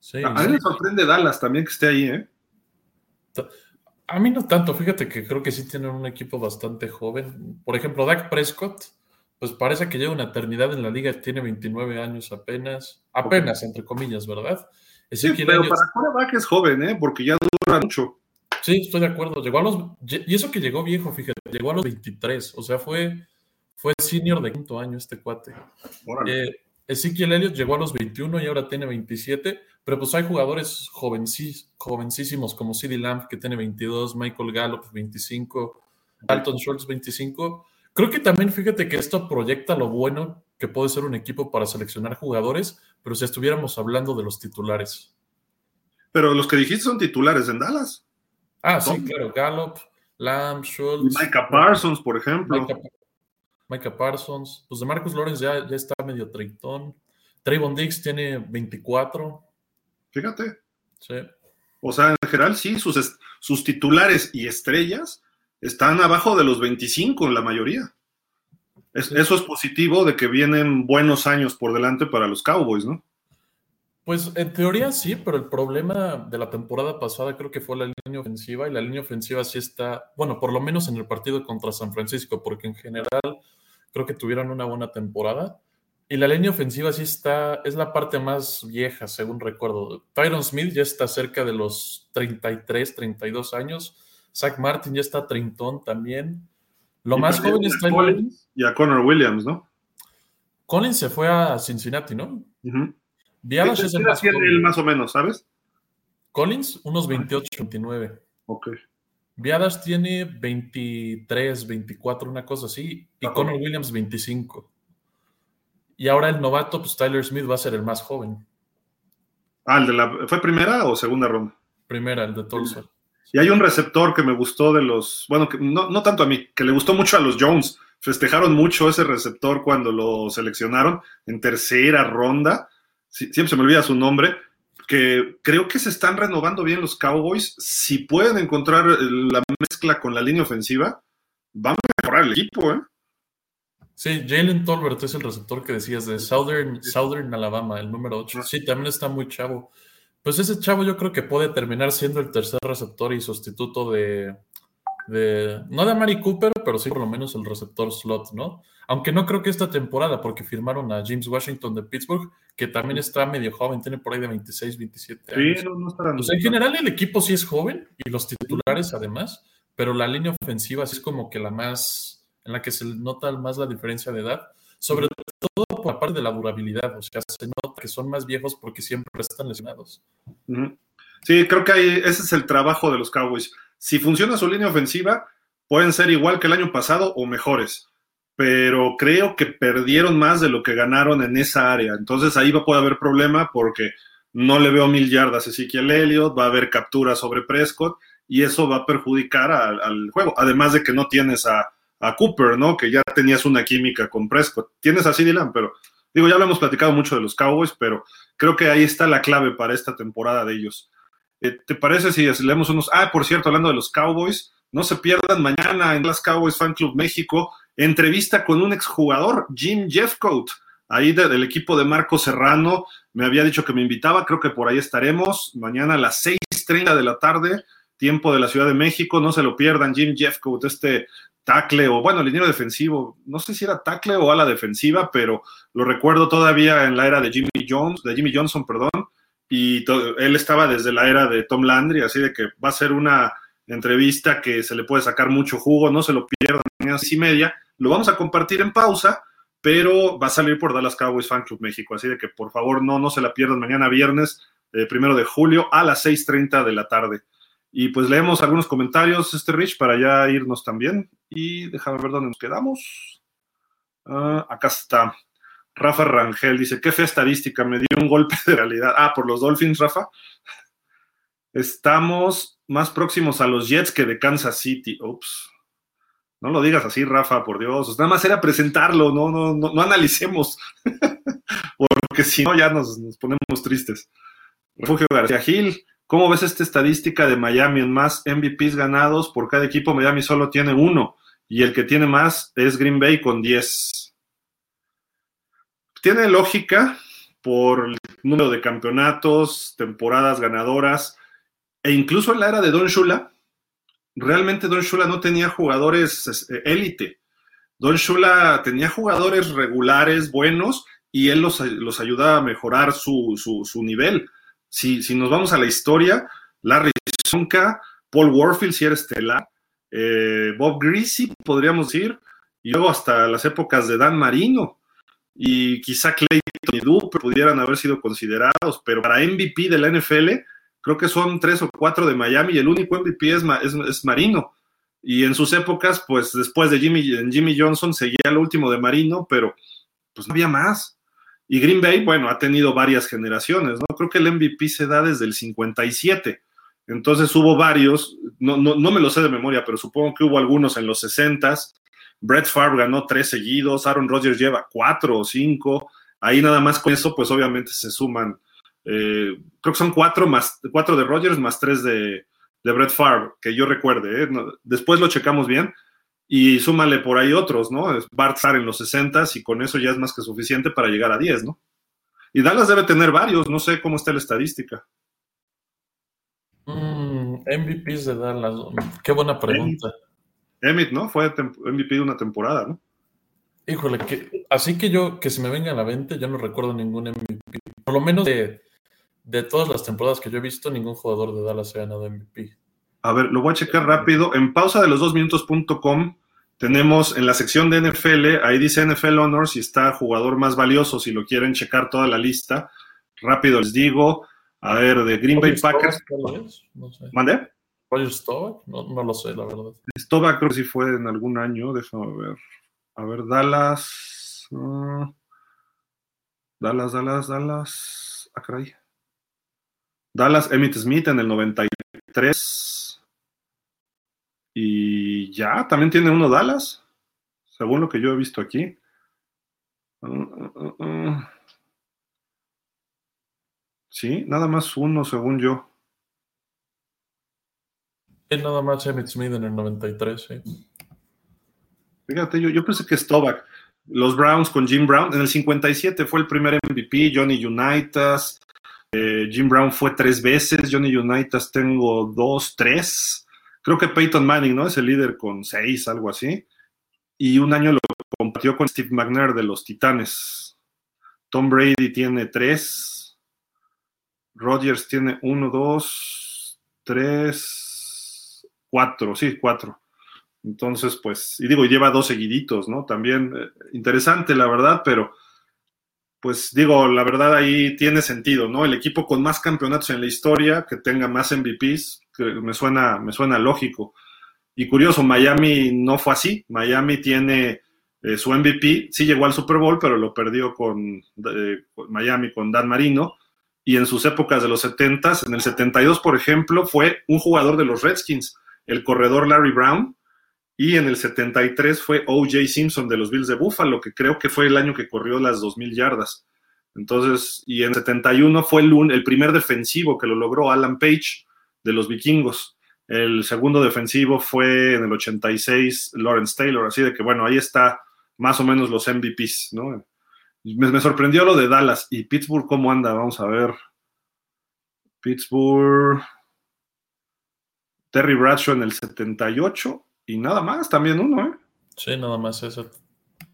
Sí, a, mí me sorprende Dallas también que esté ahí, ¿eh? A mí no tanto, fíjate que creo que sí tienen un equipo bastante joven. Por ejemplo, Dak Prescott, pues parece que lleva una eternidad en la liga, tiene 29 años apenas, apenas, entre comillas, ¿verdad? Sí, pero para quarterback es joven, ¿eh? Porque ya dura mucho. Sí, estoy de acuerdo. Llegó a los. Y eso que llegó viejo, fíjate, llegó a los 23. O sea, fue, fue senior de quinto año este cuate. Eh, Ezequiel Elliott llegó a los 21 y ahora tiene 27. Pero pues hay jugadores jovencí, jovencísimos como CeeDee Lamb, que tiene 22, Michael Gallup, 25, Dalton Schultz, 25. Creo que también fíjate que esto proyecta lo bueno que puede ser un equipo para seleccionar jugadores, pero si estuviéramos hablando de los titulares. Pero los que dijiste son titulares en Dallas. Ah, sí, claro, Gallup, Lamb, Schultz. Micah Parsons, por ejemplo. Micah, Micah Parsons. Pues de Marcus Lawrence ya, ya está medio treintón. Trayvon Diggs tiene 24. Fíjate. Sí. O sea, en general, sí, sus, sus titulares y estrellas están abajo de los 25 en la mayoría. Es, sí. Eso es positivo de que vienen buenos años por delante para los Cowboys, ¿no? Pues en teoría sí, pero el problema de la temporada pasada creo que fue la línea ofensiva y la línea ofensiva sí está, bueno, por lo menos en el partido contra San Francisco, porque en general creo que tuvieron una buena temporada, y la línea ofensiva sí está, es la parte más vieja, según recuerdo. Tyron Smith ya está cerca de los 33, 32 años. Zach Martin ya está trintón también. Lo y más joven es Tyler Collins y a Connor Williams, ¿no? Collins se fue a Cincinnati, ¿no? Uh -huh. Viadas es el más. Él más o menos, ¿sabes? Collins, unos 28, 29. Ok. Viadas tiene 23, 24, una cosa así. Y. Connor Williams, 25. Y ahora el novato, pues Tyler Smith va a ser el más joven. Ah, el de la, ¿fue primera o segunda ronda? Primera, el de Tulsa. Y hay un receptor que me gustó de los, bueno, que no, no tanto a mí, que le gustó mucho a los Jones. Festejaron mucho ese receptor cuando lo seleccionaron en tercera ronda. Siempre se me olvida su nombre. Que creo que se están renovando bien los Cowboys. Si pueden encontrar la mezcla con la línea ofensiva, van a mejorar el equipo, ¿eh? Sí, Jalen Tolbert es el receptor que decías de Southern, Southern Alabama, el número 8. Sí, también está muy chavo. Pues ese chavo yo creo que puede terminar siendo el tercer receptor y sustituto de, de no de Mari Cooper, pero sí por lo menos el receptor slot, ¿no? Aunque no creo que esta temporada, porque firmaron a James Washington de Pittsburgh, que también está medio joven, tiene por ahí de 26, 27 años. Sí, no, no estarán. O sea, en general el equipo sí es joven y los titulares además, pero la línea ofensiva sí es como que la más en la que se nota más la diferencia de edad, sobre todo por la parte de la durabilidad, o sea, se nota que son más viejos porque siempre están lesionados. Sí, creo que ahí, ese es el trabajo de los Cowboys. Si funciona su línea ofensiva, pueden ser igual que el año pasado o mejores. pero creo que perdieron más de lo que ganaron en esa área. Entonces ahí va poder haber problema porque no le veo mil yardas a Ezekiel Elliott, va a haber captura sobre Prescott y eso va a perjudicar al, juego. Además de que no tienes a, Cooper, ¿no? Que ya tenías una química con Prescott. Tienes a CeeDee pero digo, ya lo hemos platicado mucho de los Cowboys, pero creo que ahí está la clave para esta temporada de ellos. Eh, ¿Te parece si leemos unos? Ah, por cierto, hablando de los Cowboys, no se pierdan mañana en las Cowboys Fan Club México, entrevista con un exjugador, Jim Jeffcoat, ahí del equipo de Marco Serrano. Me había dicho que me invitaba, creo que por ahí estaremos. Mañana a las 6:30 de la tarde, tiempo de la Ciudad de México, no se lo pierdan. Jim Jeffcoat, este tackle o bueno, línea defensivo, no sé si era tackle o ala defensiva, pero lo recuerdo todavía en la era de Jimmy Jones, de Jimmy Johnson, perdón, y él estaba desde la era de Tom Landry, así de que va a ser una entrevista que se le puede sacar mucho jugo, no se lo pierdan, así media, lo vamos a compartir en pausa, pero va a salir por Dallas Cowboys Fan Club México, así de que por favor no, no se la pierdan mañana viernes, eh, primero de julio a las 6.30 de la tarde. Y pues leemos algunos comentarios, este Rich, para ya irnos también. Y déjame ver dónde nos quedamos. Uh, acá está. Rafa Rangel dice, qué fea estadística, me dio un golpe de realidad. Ah, por los Dolphins, Rafa. Estamos más próximos a los Jets que de Kansas City. Ups. No lo digas así, Rafa, por Dios. Nada más era presentarlo, no, no, no, no analicemos. [laughs] Porque si no, ya nos, nos, ponemos tristes. Refugio García Gil, ¿cómo ves esta estadística de Miami en más MVPs ganados por cada equipo? Miami solo tiene uno y el que tiene más es Green Bay con 10. Tiene lógica por el número de campeonatos, temporadas ganadoras e incluso en la era de Don Shula, realmente Don Shula no tenía jugadores eh, élite. Don Shula tenía jugadores regulares, buenos, y él los, los ayudaba a mejorar su, su, nivel. Si, si, nos vamos a la historia, Larry Sonka, Paul Warfield, si era estelar, eh, Bob Greasy, podríamos decir, y luego hasta las épocas de Dan Marino, y quizá Clayton y Duper pudieran haber sido considerados, pero para MVP de la NFL, creo que son tres o cuatro de Miami y el único MVP es, es, Marino. Y en sus épocas, pues después de Jimmy, Jimmy Johnson seguía el último de Marino, pero pues no había más. Y Green Bay, bueno, ha tenido varias generaciones, ¿no? Creo que el MVP se da desde el 57. Entonces hubo varios, no, no, no me lo sé de memoria, pero supongo que hubo algunos en los 60. Brett Favre ganó tres seguidos, Aaron Rodgers lleva cuatro o cinco. Ahí nada más con eso, pues obviamente se suman eh, creo que son cuatro, más, cuatro de Rogers más tres de, de Brett Favre, que yo recuerde. ¿eh? después lo checamos bien y súmale por ahí otros, ¿no? Bart Starr en los 60 y con eso ya es más que suficiente para llegar a 10, ¿no? Y Dallas debe tener varios, no sé cómo está la estadística. Mm, MVPs de Dallas, qué buena pregunta. Emmett, ¿no? Fue MVP de una temporada, ¿no? Híjole, que, así que yo, que se me venga a la mente, yo no recuerdo ningún MVP. Por lo menos de, de todas las temporadas que yo he visto, ningún jugador de Dallas ha ganado MVP. A ver, lo voy a checar rápido. En pausa de los dos minutos.com tenemos en la sección de NFL, ahí dice NFL Honors y está jugador más valioso, si lo quieren checar toda la lista. Rápido les digo. A ver, de Green Bay Packers. No sé. ¿Mandé? ¿Roger Stovak? No, no, lo sé, la verdad. Stovak creo que sí fue en algún año, déjame ver. A ver, Dallas. Uh, Dallas, Dallas, Dallas. Ah, caray. Dallas, Emmett Smith en el 93. Y ya, también tiene uno Dallas, según lo que yo he visto aquí. Uh, uh, sí, nada más uno, según yo. Es nada más Emmett Smith en el 93, sí. Fíjate, yo, yo pensé que Stovak. Los Browns con Jim Brown. En el 57 fue el primer MVP, Johnny Unitas. Eh, Jim Brown fue tres veces, Johnny Unitas tengo dos, tres. Creo que Peyton Manning, ¿no? Es el líder con seis, algo así. Y un año lo compartió con Steve McNair de los Titanes. Tom Brady tiene tres. Rodgers tiene uno, dos, tres, cuatro, sí, cuatro. Entonces, pues, y digo, lleva dos seguiditos, ¿no? También eh, interesante, la verdad, pero pues digo, la verdad ahí tiene sentido, ¿no? El equipo con más campeonatos en la historia, que tenga más MVPs, que me suena, me suena lógico. Y curioso, Miami no fue así. Miami tiene eh, su MVP, sí llegó al Super Bowl, pero lo perdió con, con Miami, con Dan Marino. Y en sus épocas de los 70, en el 72, por ejemplo, fue un jugador de los Redskins, el corredor Larry Brown, y en el 73 fue O.J. Simpson de los Bills de Buffalo, que creo que fue el año que corrió las 2.000 yardas. Entonces, y en el 71 fue el, el, primer defensivo que lo logró Alan Page de los vikingos. El segundo defensivo fue en el 86 Lawrence Taylor, así de que bueno, ahí está más o menos los MVPs, ¿no? Me, me sorprendió lo de Dallas y Pittsburgh, ¿cómo anda? Vamos a ver. Pittsburgh. Terry Bradshaw en el 78 y nada más, también uno, ¿eh? Sí, nada más eso.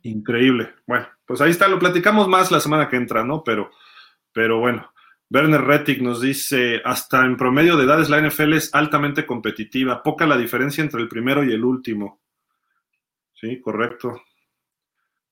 Increíble. Bueno, pues ahí está, lo platicamos más la semana que entra, ¿no? Pero, pero bueno. Werner Rettig nos dice, hasta en promedio de edades la NFL es altamente competitiva, poca la diferencia entre el primero y el último. Sí, correcto.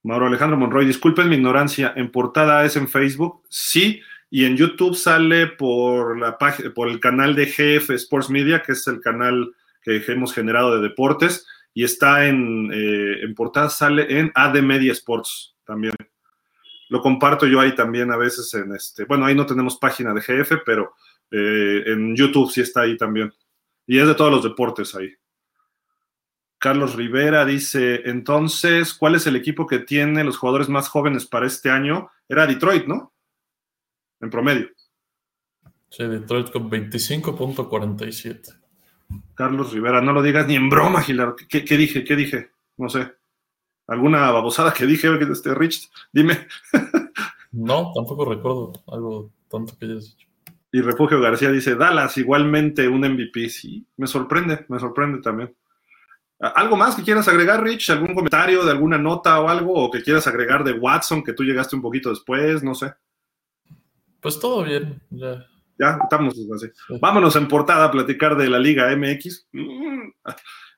Mauro Alejandro Monroy, disculpen mi ignorancia, ¿en portada es en Facebook? Sí, y en YouTube sale por, la por el canal de GF Sports Media, que es el canal que hemos generado de deportes, y está en, eh, en portada, sale en AD Media Sports también. Lo comparto yo ahí también a veces en este, bueno, ahí no tenemos página de GF, pero eh, en YouTube sí está ahí también. Y es de todos los deportes ahí. Carlos Rivera dice, entonces, ¿cuál es el equipo que tiene los jugadores más jóvenes para este año? Era Detroit, ¿no? En promedio. Sí, Detroit con 25.47. Carlos Rivera, no lo digas ni en broma, Gilar. ¿Qué, ¿Qué, dije? ¿Qué dije? No sé. ¿Alguna babosada que dije, este Rich? Dime. [laughs] no, tampoco recuerdo algo tanto que hayas dicho. Y Refugio García dice, Dallas, igualmente un MVP. Sí, me sorprende, me sorprende también. ¿Algo más que quieras agregar, Rich? ¿Algún comentario de alguna nota o algo? ¿O que quieras agregar de Watson, que tú llegaste un poquito después? No sé. Pues todo bien, ya. Ya, estamos así. Vámonos en portada a platicar de la Liga MX.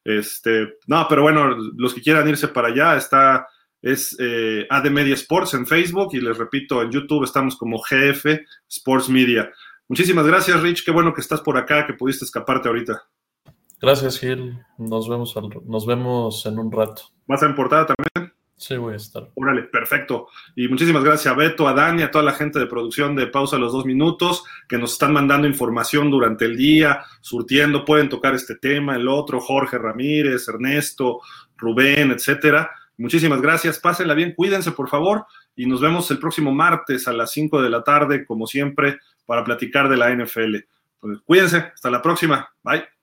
Este, no, pero bueno, los que quieran irse para allá, está, es eh, AD Media Sports en Facebook y les repito, en YouTube estamos como GF Sports Media. Muchísimas gracias, Rich. Qué bueno que estás por acá, que pudiste escaparte ahorita. Gracias, Gil. Nos vemos, al, nos vemos en un rato. ¿Vas a en portada también? Sí, voy a estar. Órale, perfecto. Y muchísimas gracias a Beto, a Dani, a toda la gente de producción de Pausa los dos minutos, que nos están mandando información durante el día, surtiendo, pueden tocar este tema, el otro, Jorge Ramírez, Ernesto, Rubén, etcétera. Muchísimas gracias, pásenla bien, cuídense por favor, y nos vemos el próximo martes a las 5 de la tarde, como siempre, para platicar de la NFL. Pues, cuídense, hasta la próxima, bye.